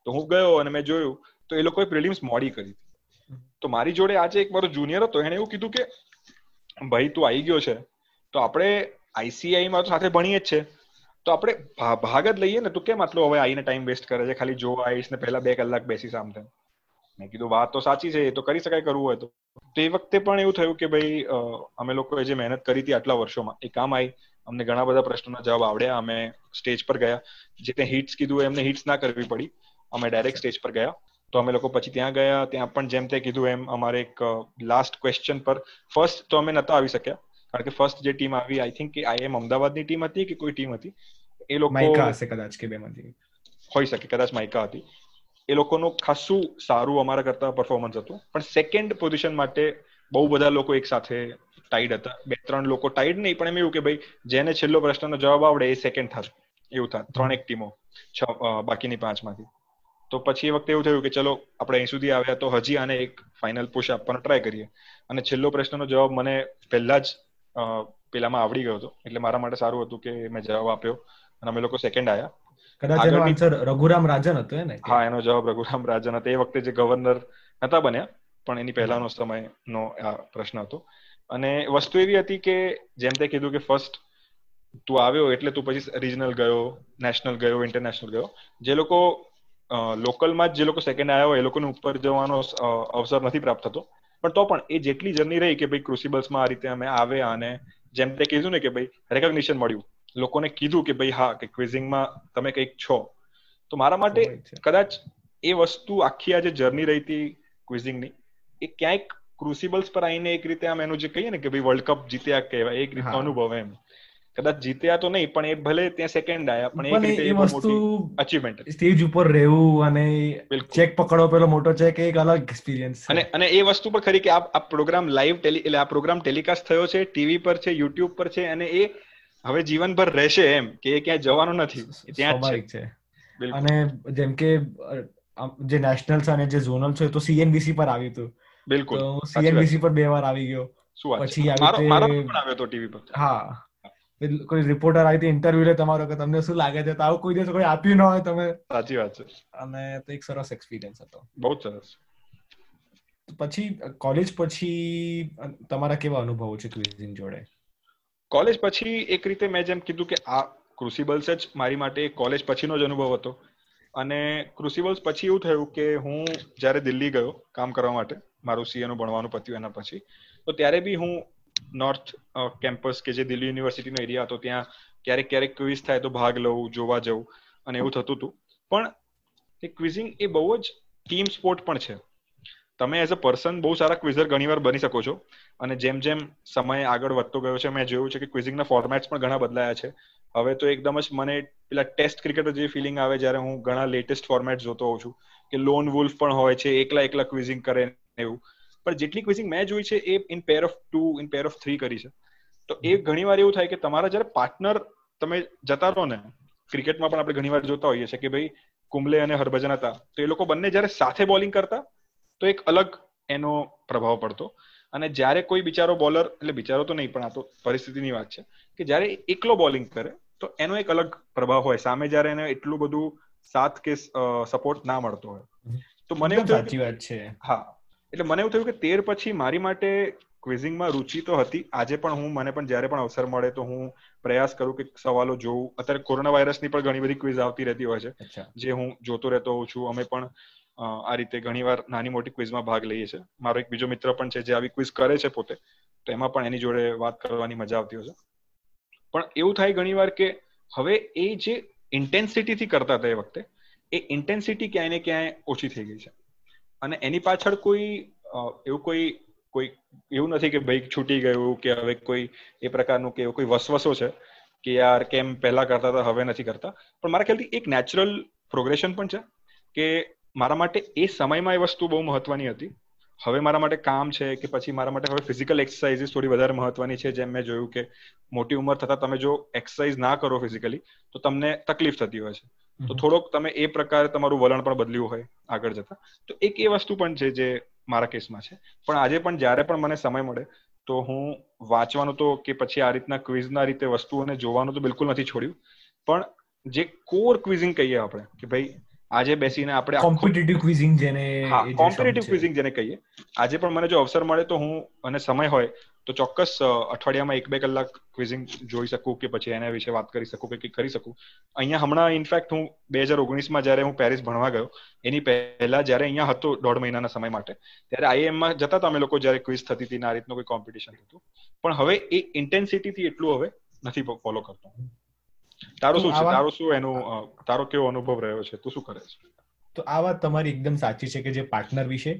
Speaker 1: તો હું ગયો અને મેં જોયું, તો એ લોકોએ પ્રિલિમ્સ મોડી કરી તો મારી જોડે આજે એક મારો જુનિયર હતો એને એવું કીધું કે, ભાઈ તું આવી ગયો છે, તો આપણે આઈસીઆઈમાં તો સાથે ભણીએ જ છે. તો આપણે ભાગ જ લઈએ ને, તું કેમ આટલો હવે આઈને ટાઈમ વેસ્ટ કરે છે? ખાલી જોવા આવીશ ને પહેલા બે કલાક બેસી સામ મેં કીધું વાત તો સાચી છે એ તો કરી શકાય કરવું હોય તો. એ વખતે પણ એવું થયું કે ભાઈ અમે લોકોએ જે મહેનત કરી હતી આટલા વર્ષોમાં એ કામ આવી અમને ઘણા બધા પ્રશ્નોના જવાબ આવડ્યા. અમે સ્ટેજ પર ગયા. જે તે હિટ્સ કીધું એમને હિટ્સ ના કરવી પડી. અમે ડાયરેક્ટ સ્ટેજ પર ગયા. તો અમે લોકો પછી ત્યાં ગયા. ત્યાં પણ જેમ તે કીધું એમ અમારે એક લાસ્ટ ક્વેશ્ચન પર ફર્સ્ટ તો અમે નતા આવી શક્યા. કારણ કે ફર્સ્ટ જે ટીમ આવી આઈ થિંક કે આઈ એમ અમદાવાદની ટીમ હતી કે કોઈ ટીમ હતી?
Speaker 2: એ લોકો હશે કદાચ કે બેમાંથી.
Speaker 1: હોઈ શકે કદાચ માઇકા હતી. એ લોકોનું ખાસું સારું અમારા કરતા પરફોર્મન્સ હતું. પણ સેકન્ડ પોઝિશન માટે બહુ બધા લોકો એક સાથે ટાઈડ હતા. બે, ત્રણ લોકો ટાઈડ નહીં, પણ એમ એવું કે ભાઈ, જેને છેલ્લો પ્રશ્નનો જવાબ આવડે એ સેકન્ડ થશે. એવું થાય. ત્રણ એક ટીમો. છ બાકીની પાંચમાંથી. તો પછી એ વખતે એવું થયું કે ચલો, આપણે અહીં સુધી આવ્યા તો હજી આને એક ફાઇનલ પુશ આપવાનો ટ્રાય કરીએ. અને છેલ્લો પ્રશ્નનો જવાબ મને પહેલા જ પેલામાં આવડી ગયો હતો. એટલે મારા માટે સારું હતું કે મેં જવાબ આપ્યો. અને અમે લોકો સેકન્ડ આવ્યા
Speaker 2: કદાચ એનો આન્સર રઘુરામ રાજન હતો ને
Speaker 1: હા એનો જવાબ રઘુરામ રાજન હતો. એ વખતે જે ગવર્નર નતા બન્યા પણ એની પહેલાનો સમયનો આ પ્રશ્ન હતો. અને વસ્તુ એવી હતી કે જેમ તે કીધું કે ફર્સ્ટ તું આવ્યો એટલે તું પછી રિજનલ ગયો નેશનલ ગયો ઇન્ટરનેશનલ ગયો. જે લોકો લોકલમાં જ જે લોકો સેકન્ડ આવ્યા હોય એ લોકોને ઉપર જવાનો અવસર નથી પ્રાપ્ત થતો. પણ તો પણ એ જેટલી જર્ની રહી કે ભાઈ ક્રુસિબલ્સમાં આ રીતે અમે આવ્યા અને જેમ તે કીધું ને કે ભાઈ રેકોગ્નિશન મળ્યું. લોકોને કીધું કે ભાઈ હા કે ક્વિઝિંગમાં તમે કંઈક છો. તો મારા માટે કદાચ એ વસ્તુ આખી આ જે જર્ની રહી હતી ક્વિઝિંગની એ ક્યાંક ક્રુસિબલ્સ પર આવીને એક રીતે આમ એનું જે કહીએ ને કે ભાઈ વર્લ્ડ કપ જીત્યા કહેવાય એક રીતનો અનુભવ એમ. કદાચ જીત્યા તો નહીં પણ એ ભલે ત્યાં સેકન્ડ આયા પણ એક રીતે એ વસ્તુ અચીવમેન્ટ
Speaker 2: સ્ટેજ ઉપર રહેવું અને ચેક પકડો પેલો મોટો ચેક એક અલગ એક્સપિરિયન્સ
Speaker 1: અને અને એ વસ્તુ પર ખરી કે આ પ્રોગ્રામ લાઈવ ટેલી એટલે આ પ્રોગ્રામ ટેલિકાસ્ટ થયો છે ટીવી પર છે યુટ્યુબ પર છે અને એ હવે જીવનભર રહેશે એમ કે એ ક્યાંય જવાનું નથી ત્યાં જ છે.
Speaker 2: અને જેમ કે જે નેશનલ અને જે ઝોનલ છે તો સીએનબીસી પર આવ્યું હતું.
Speaker 1: બિલકુલ.
Speaker 2: સીએનબીસી પર બે વાર આવી ગયો. પછી
Speaker 1: આવ્યો તો ટીવી પર.
Speaker 2: હા. કોઈ રિપોર્ટર આવી ઇન્ટરવ્યુ લે તમારો કે તમને શું લાગે છે? તો આવું કોઈ દિવસ કોઈ આપ્યું ન હોય તમે.
Speaker 1: સાચી વાત છે.
Speaker 2: અને તો એક સરસ એક્સપિરિયન્સ હતો.
Speaker 1: બહુ સરસ.
Speaker 2: પછી કોલેજ પછી તમારા કેવા અનુભવો છે ક્વિઝિંગ જોડે?
Speaker 1: કોલેજ પછી એક રીતે મેં જેમ કીધું કે આ ક્રુસિબલ્સ જ મારી માટે કોલેજ પછીનો જ અનુભવ હતો. અને ક્રુસિબલ્સ પછી એવું થયું કે હું જ્યારે દિલ્હી ગયો કામ કરવા માટે, મારું સીએનું ભણવાનું પત્યું એના પછી, તો ત્યારે બી હું નોર્થ કેમ્પસ કે જે દિલ્હી યુનિવર્સિટીનો એરિયા હતો, ત્યાં ક્યારેક ક્યારેક ક્વિઝ થાય તો ભાગ લઉં, જોવા જઉં અને એવું થતું હતું. પણ એ ક્વિઝિંગ એ બહુ જ ટીમ સ્પોર્ટ પણ છે. તમે એઝ અ પર્સન બહુ સારા ક્વિઝર ઘણીવાર બની શકો છો. અને જેમ જેમ સમય આગળ વધતો ગયો છે, મેં જોયું છે કે ક્વિઝિંગના ફોર્મેટ્સ પણ ઘણા બદલાયા છે. હવે તો એકદમ જ મને પેલા ટેસ્ટ ક્રિકેટર જેવી ફિલિંગ આવે જ્યારે હું ઘણા લેટેસ્ટ ફોર્મેટ જોતો હોઉં છું, કે લોન વુલ્ફ પણ હોય છે, એકલા એકલા ક્વિઝિંગ કરે એવું. પણ જેટલી ક્વિઝિંગ મેં જોઈ છે, એ in pair of two in pair of three કરી છે. તો એ ઘણીવાર એવું થાય કે તમારા જ્યારે પાર્ટનર તમે જતા રહો ને ક્રિકેટમાં પણ આપણે ઘણીવાર જોતા હોઈએ છીએ કે ભાઈ કુંબલે અને હરભજન હતા. તો એ લોકો બંને જ્યારે સાથે બોલિંગ કરતા, તો એક અલગ એનો પ્રભાવ પડતો. અને જ્યારે કોઈ બિચારો બોલર એટલે બિચારો તો નહીં પણ આ તો પરિસ્થિતિની વાત છે કે જ્યારે એકલો બોલિંગ કરે તો એનો એક અલગ પ્રભાવ હોય. સામે જ્યારે એને એટલું બધું સાથ કે સપોર્ટ ના મળતો હોય.
Speaker 2: તો મને એવું સાચી વાત છે.
Speaker 1: હા. એટલે મને એવું થયું કે તેર પછી મારી માટે ક્વિઝિંગમાં રુચિ તો હતી. આજે પણ હું મને પણ જ્યારે પણ અવસર મળે તો હું પ્રયાસ કરું કે સવાલો જોઉં. અત્યારે કોરોના વાયરસની પણ ઘણી બધી ક્વિઝ આવતી રહેતી હોય છે. જે હું જોતો રહેતો હોઉં છું. અમે પણ આ રીતે ઘણીવાર નાની મોટી ક્વિઝમાં ભાગ લઈએ છીએ. મારો એક બીજો મિત્ર પણ છે જે આવી ક્વિઝ કરે છે પોતે, તો એમાં પણ એની જોડે વાત કરવાની મજા આવતી હોય છે. પણ એવું થાય ઘણીવાર કે હવે એ જે ઇન્ટેન્સિટીથી કરતા હતા એ વખતે, એ ઇન્ટેન્સિટી ક્યાંય ને ક્યાંય ઓછી થઈ ગઈ છે. અને એની પાછળ કોઈ એવું કોઈ કોઈ, એવું નથી કે ભાઈ છૂટી ગયું કે હવે કોઈ એ પ્રકારનું કે કોઈ વસવસો છે કે યાર કેમ પહેલા કરતા હતા, હવે નથી કરતા. પણ મારા ખ્યાલથી એક નેચરલ પ્રોગ્રેશન પણ છે કે મારા માટે એ સમયમાં એ વસ્તુ બહુ મહત્વની હતી. હવે મારા માટે કામ છે કે પછી મારા માટે હવે ફિઝિકલ એક્સરસાઇઝીસ થોડી વધારે મહત્વની છે જેમ મેં જોયું કે મોટી ઉંમર થતા તમે જો એક્સરસાઇઝ ના કરો ફિઝિકલી તો તમને તકલીફ થતી હોય છે. તો થોડોક તમે એ પ્રકારે તમારું વલણ પણ બદલ્યું હોય આગળ જતા. તો એક એ વસ્તુ પણ છે જે મારા કેસમાં છે. પણ આજે પણ જ્યારે પણ મને સમય મળે તો હું વાંચવાનું તો કે પછી આ રીતના ક્વિઝના રીતે વસ્તુઓને જોવાનું તો બિલકુલ નથી છોડ્યું. પણ જે કોર ક્વિઝિંગ કહીએ આપણે કે ભાઈ આજે બેસીને આપણે
Speaker 2: કોમ્પિટિટિવ ક્વિઝિંગ જેને
Speaker 1: કોમ્પિટિટિવ ક્વિઝિંગ જેને કહીએ. આજે પણ મને જો અવસર મળે તો હું અને સમય હોય તો ચોક્કસ અઠવાડિયામાં એક બે કલાક ક્વિઝિંગ જોઈ શકું કે પછી એના વિશે વાત કરી શકું કે કરી શકું. અહીંયા હમણાં ઇનફેક્ટ હું બે હજાર ઓગણીસમાં જ્યારે હું પેરિસ ભણવા ગયો એની પહેલા જયારે અહીંયા હતો દોઢ મહિનાના સમય માટે ત્યારે આઈએમમાં જતા હતા અમે લોકો જ્યારે ક્વિઝ થતી હતી આ રીતનું કોઈ કોમ્પિટિશન થતું. પણ હવે એ ઇન્ટેન્સિટીથી એટલું હવે નથી ફોલો કરતો. તારો શું છે? તારો શું એનો તારો કેવો અનુભવ રહ્યો છે? તું શું કરે છે?
Speaker 2: તો આ વાત તમારી એકદમ સાચી છે કે જે પાર્ટનર વિશે.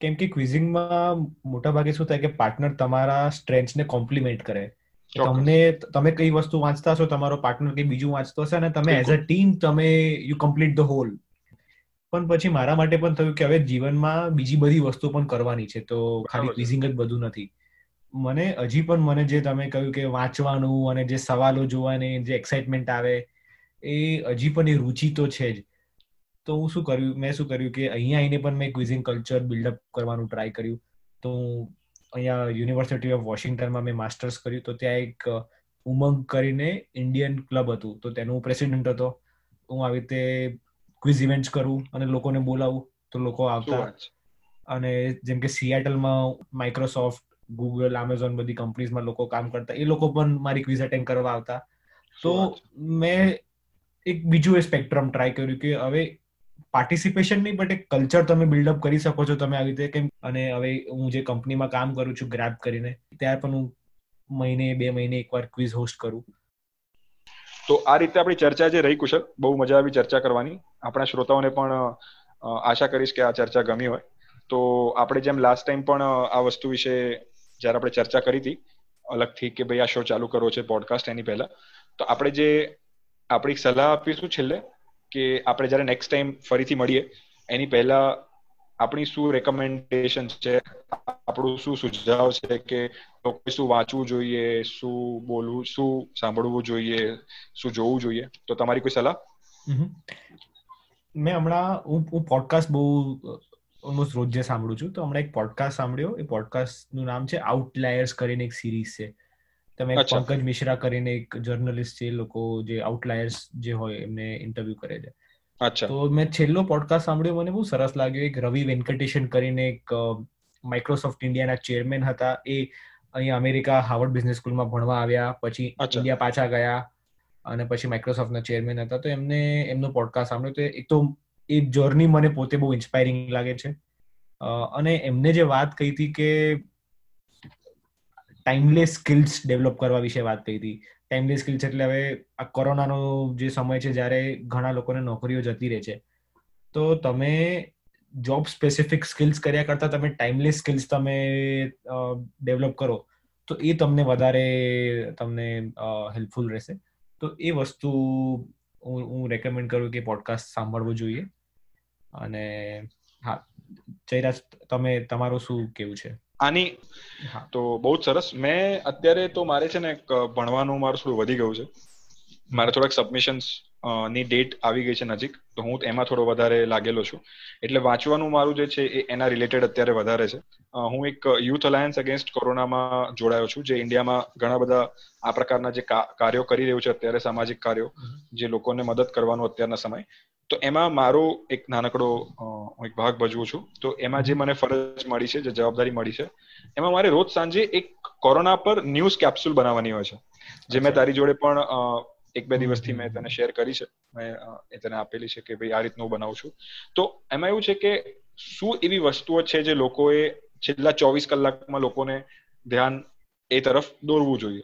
Speaker 2: કેમ કે ક્વિઝિંગમાં મોટા ભાગે શું થાય કે પાર્ટનર તમારા સ્ટ્રેન્થને કોમ્પ્લિમેન્ટ કરે. તમને તમે કઈ વસ્તુ વાંચતા છો તમારો પાર્ટનર કઈ બીજું વાંચતો હશે અને તમે એઝ અ ટીમ તમે યુ કમ્પ્લીટ ધ હોલ પણ પછી મારા માટે પણ થયું કે હવે જીવનમાં બીજી બધી વસ્તુ પણ કરવાની છે તો ખાલી ક્વિઝિંગ જ બધું નથી. મને હજી પણ મને જે તમે કહ્યું કે વાંચવાનું અને જે સવાલો જોવાની જે એક્સાઇટમેન્ટ આવે એ હજી પણ એ રુચિ તો છે જ. તો હું શું કર્યું મેં શું કર્યું કે અહીંયા આવીને પણ મેં ક્વિઝિંગ કલ્ચર બિલ્ડઅપ કરવાનું ટ્રાય કર્યું. તો હું અહીંયા યુનિવર્સિટી ઓફ વોશિંગ્ટનમાં મેં માસ્ટર્સ કર્યું. તો ત્યાં એક ઉમંગ કરીને ઇન્ડિયન ક્લબ હતું. તો તેનો હું પ્રેસિડેન્ટ હતો. હું આવી રીતે ક્વિઝ ઇવેન્ટ્સ કરું અને લોકોને બોલાવું. તો લોકો આવતા. અને જેમ કે સિયાટલમાં માઇક્રોસોફ્ટ ગૂગલ એમેઝોન બધી કંપનીઝમાં લોકો કામ કરતા એ લોકો પણ મારી ક્વિઝ અટેન્ડ કરવા આવતા. તો મેં એક બીજું એ સ્પેક્ટ્રમ ટ્રાય કર્યું કે હવે પાર્ટિસિપેશન નહીં બટ એક કલ્ચર તમે બિલ્ડઅપ કરી શકો છો તમે આવી રીતે. કેમ અને હવે હું જે કંપનીમાં કામ કરું છું ગ્રેબ કરીને ત્યાર પણ હું મહિને બે મહિને એકવાર ક્વિઝ હોસ્ટ કરું.
Speaker 1: તો આ રીતે આપણી ચર્ચા જે રહી કુશલ બહુ મજા આવી ચર્ચા કરવાની. આપણા શ્રોતાઓને પણ આશા કરીશ કે આ ચર્ચા ગમી હોય. તો આપણે જેમ લાસ્ટ ટાઈમ પણ આ વસ્તુ વિશે જ્યારે આપણે ચર્ચા કરી હતી, અલગથી કે ભાઈ આ શો ચાલુ કરવો છે પોડકાસ્ટ એની પહેલા, તો આપણે જે આપણી સલાહ આપીશું છેલ્લે, કે આપણે જ્યારે નેક્સ્ટ ટાઈમ ફરીથી મળીએ, એની પહેલા આપણી શું રેકમેન્ડેશન છે, આપણું શું સુઝાવ છે કે લોકો શું વાંચવું જોઈએ, શું બોલવું, શું સાંભળવું જોઈએ, શું જોવું જોઈએ, તો તમારી કોઈ સલાહ?
Speaker 2: મેં હમણાં, હું પોડકાસ્ટ બહુ ઓલમોસ્ટ રોજ જે સાંભળું છું તો હમણાં એક પોડકાસ્ટ સાંભળ્યો. એ પોડકાસ્ટનું નામ છે આઉટલાયર્સ કરીને એક સિરીઝ છે. તમે પંકજ મિશ્રા કરીને એક જર્નલિસ્ટ છે લોકો જે આઉટલાયર્સ જે હોય એમને ઇન્ટરવ્યુ કરે છે.
Speaker 1: અચ્છા.
Speaker 2: તો મેં છેલ્લો પોડકાસ્ટ સાંભળ્યો મને બહુ સરસ લાગ્યો. એક રવિ વેંકટેશન કરીને એક માઇક્રોસોફ્ટ ઇન્ડિયાના ચેરમેન હતા. એ અહીંયા અમેરિકા હાર્વર્ડ બિઝનેસ સ્કૂલમાં ભણવા આવ્યા પછી ઇન્ડિયા પાછા ગયા અને પછી માઇક્રોસોફ્ટના ચેરમેન હતા. તો એમને એમનો પોડકાસ્ટ સાંભળ્યો. તો એક તો એ જર્ની મને પોતે બહુ ઇન્સ્પાયરિંગ લાગે છે. અને એમને જે વાત કહી હતી કે ટાઈમલેસ સ્કિલ્સ ડેવલપ કરવા વિશે વાત કરી હતી. ટાઈમલેસ સ્કિલ્સ એટલે હવે આ કોરોનાનો જે સમય છે જ્યારે ઘણા લોકોને નોકરીઓ જતી રહે છે. તો તમે જોબ સ્પેસિફિક સ્કિલ્સ કર્યા કરતા તમે ટાઈમલેસ સ્કિલ્સ તમે ડેવલપ કરો, તો એ તમને વધારે તમને હેલ્પફુલ રહેશે. તો એ વસ્તુ હું રેકમેન્ડ કરું કે પોડકાસ્ટ સાંભળવું જોઈએ. અને હા જયરાજ તમે તમારું શું કેવું છે?
Speaker 1: આની તો બહુ જ સરસ. મેં અત્યારે તો મારે છે ને ભણવાનું મારું થોડું વધી ગયું છે. મારે થોડાક સબમિશન્સ ની ડેટ આવી ગઈ છે નજીક તો હું એમાં થોડો વધારે લાગેલો છું. એટલે વાંચવાનું મારું જે છે એ એના રિલેટેડ અત્યારે વધારે છે. હું એક યુથ અલાયન્સ અગેન્સ્ટ કોરોનામાં જોડાયો છું જે ઇન્ડિયામાં ઘણા બધા આ પ્રકારના જે કાર્યો કરી રહ્યું છે અત્યારે સામાજિક કાર્યો જે લોકોને મદદ કરવાનો અત્યારના સમય. તો એમાં મારો એક નાનકડો હું એક ભાગ ભજવું છું. તો એમાં જે મને ફરજ મળી છે જે જવાબદારી મળી છે એમાં મારે રોજ સાંજે એક કોરોના પર ન્યૂઝ કેપ્સ્યુલ બનાવવાની હોય છે. જે મેં તારી જોડે પણ એક બે દિવસથી મેં તને શેર કરી છે. મેં એ તને આપેલી છે કે ભાઈ આ રીતનું બનાવું છું. તો એમાં એવું છે કે શું એવી વસ્તુઓ છે જે લોકોએ છેલ્લા ચોવીસ કલાકમાં લોકોને ધ્યાન એ તરફ દોરવું જોઈએ?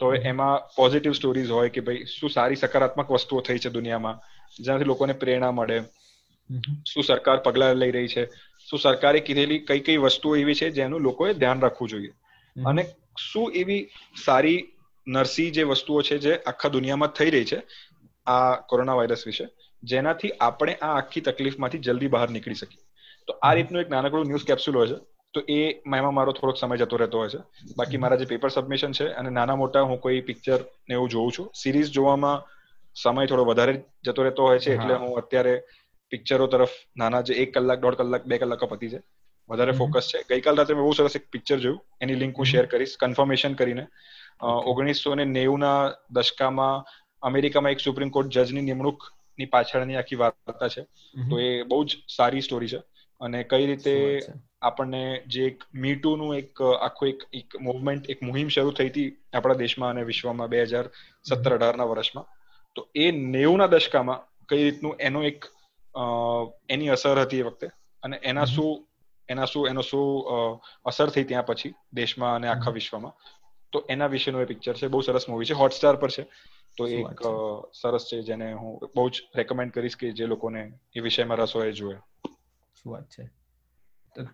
Speaker 1: તો એમાં પોઝિટિવ સ્ટોરીઝ હોય કે ભાઈ શું સારી સકારાત્મક વસ્તુઓ થઈ છે દુનિયામાં જેનાથી લોકોને પ્રેરણા મળે? શું સરકાર પગલા લઈ રહી છે? શું સરકારે કીધેલી કઈ કઈ વસ્તુઓ એવી છે જેનું લોકોએ ધ્યાન રાખવું જોઈએ? અને શું એવી સારી નરસી જે વસ્તુઓ છે જે આખા દુનિયામાં થઈ રહી છે આ કોરોના વાયરસ વિશે જેનાથી આપણે આ આખી તકલીફમાંથી જલ્દી બહાર નીકળી શકીએ. તો આ રીતનું એક નાનકડું ન્યૂઝ કેપ્સ્યુલ હોય છે. તો એ એમાં મારો થોડોક સમય જતો રહેતો હોય છે. બાકી મારા જે પેપર સબમિશન છે અને નાના મોટા હું કોઈ પિક્ચર ને એવું જોઉં છું. સિરીઝ જોવામાં સમય થોડો વધારે જતો રહેતો હોય છે એટલે હું. અત્યારે પિક્ચરો તરફ નાના જે એક કલાક દોઢ કલાક બે કલાક પતી છે. વધારે ફોકસ છે. ગઈકાલ રાત્રે મેં બહુ સરસ એક પિક્ચર જોયું. એની લિંક હું શેર કરીશ. કન્ફર્મેશન કરીને. ઓગણીસો ને નેવું ના દશકામાં અમેરિકામાં એક સુપ્રીમ કોર્ટ જજની નિમણૂકની પાછળની આખી વાર્તા છે. તો એ બહુ જ સારી સ્ટોરી છે. અને કઈ રીતે આપણને જે એક મીટુ નું એક આખું એક એક મુવમેન્ટ એક મુહિમ શરૂ થઈ હતી આપણા દેશમાં અને વિશ્વમાં બે હજાર સત્તર અઢાર ના વર્ષમાં. તો એ નેવું ના દશકામાં કઈ રીતનું એનો એક એની અસર હતી એ વખતે. અને એના શું એના શું એનો શું અસર થઈ ત્યાં પછી દેશમાં અને આખા વિશ્વમાં. તો એના વિશેનું એ પિક્ચર છે બહુ સરસ મૂવી છે હોટસ્ટાર પર છે. તો એક સરસ છે જેને હું બહુ જ રેકમેન્ડ કરીશ કે જે લોકોને એ વિષયમાં રસ હોય જોવે
Speaker 2: શું વાત છે?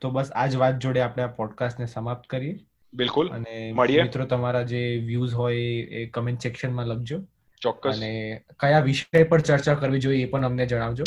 Speaker 2: તો બસ આ જ વાત જોડે આપણે આ પોડકાસ્ટને સમાપ્ત કરીએ.
Speaker 1: બિલકુલ.
Speaker 2: અને મિત્રો તમારા જે વ્યૂઝ હોય એ કમેન્ટ સેક્શનમાં લખજો.
Speaker 1: ચોક્કસ.
Speaker 2: અને કયા વિષય પર ચર્ચા કરવી જોઈએ એ પણ અમને જણાવજો.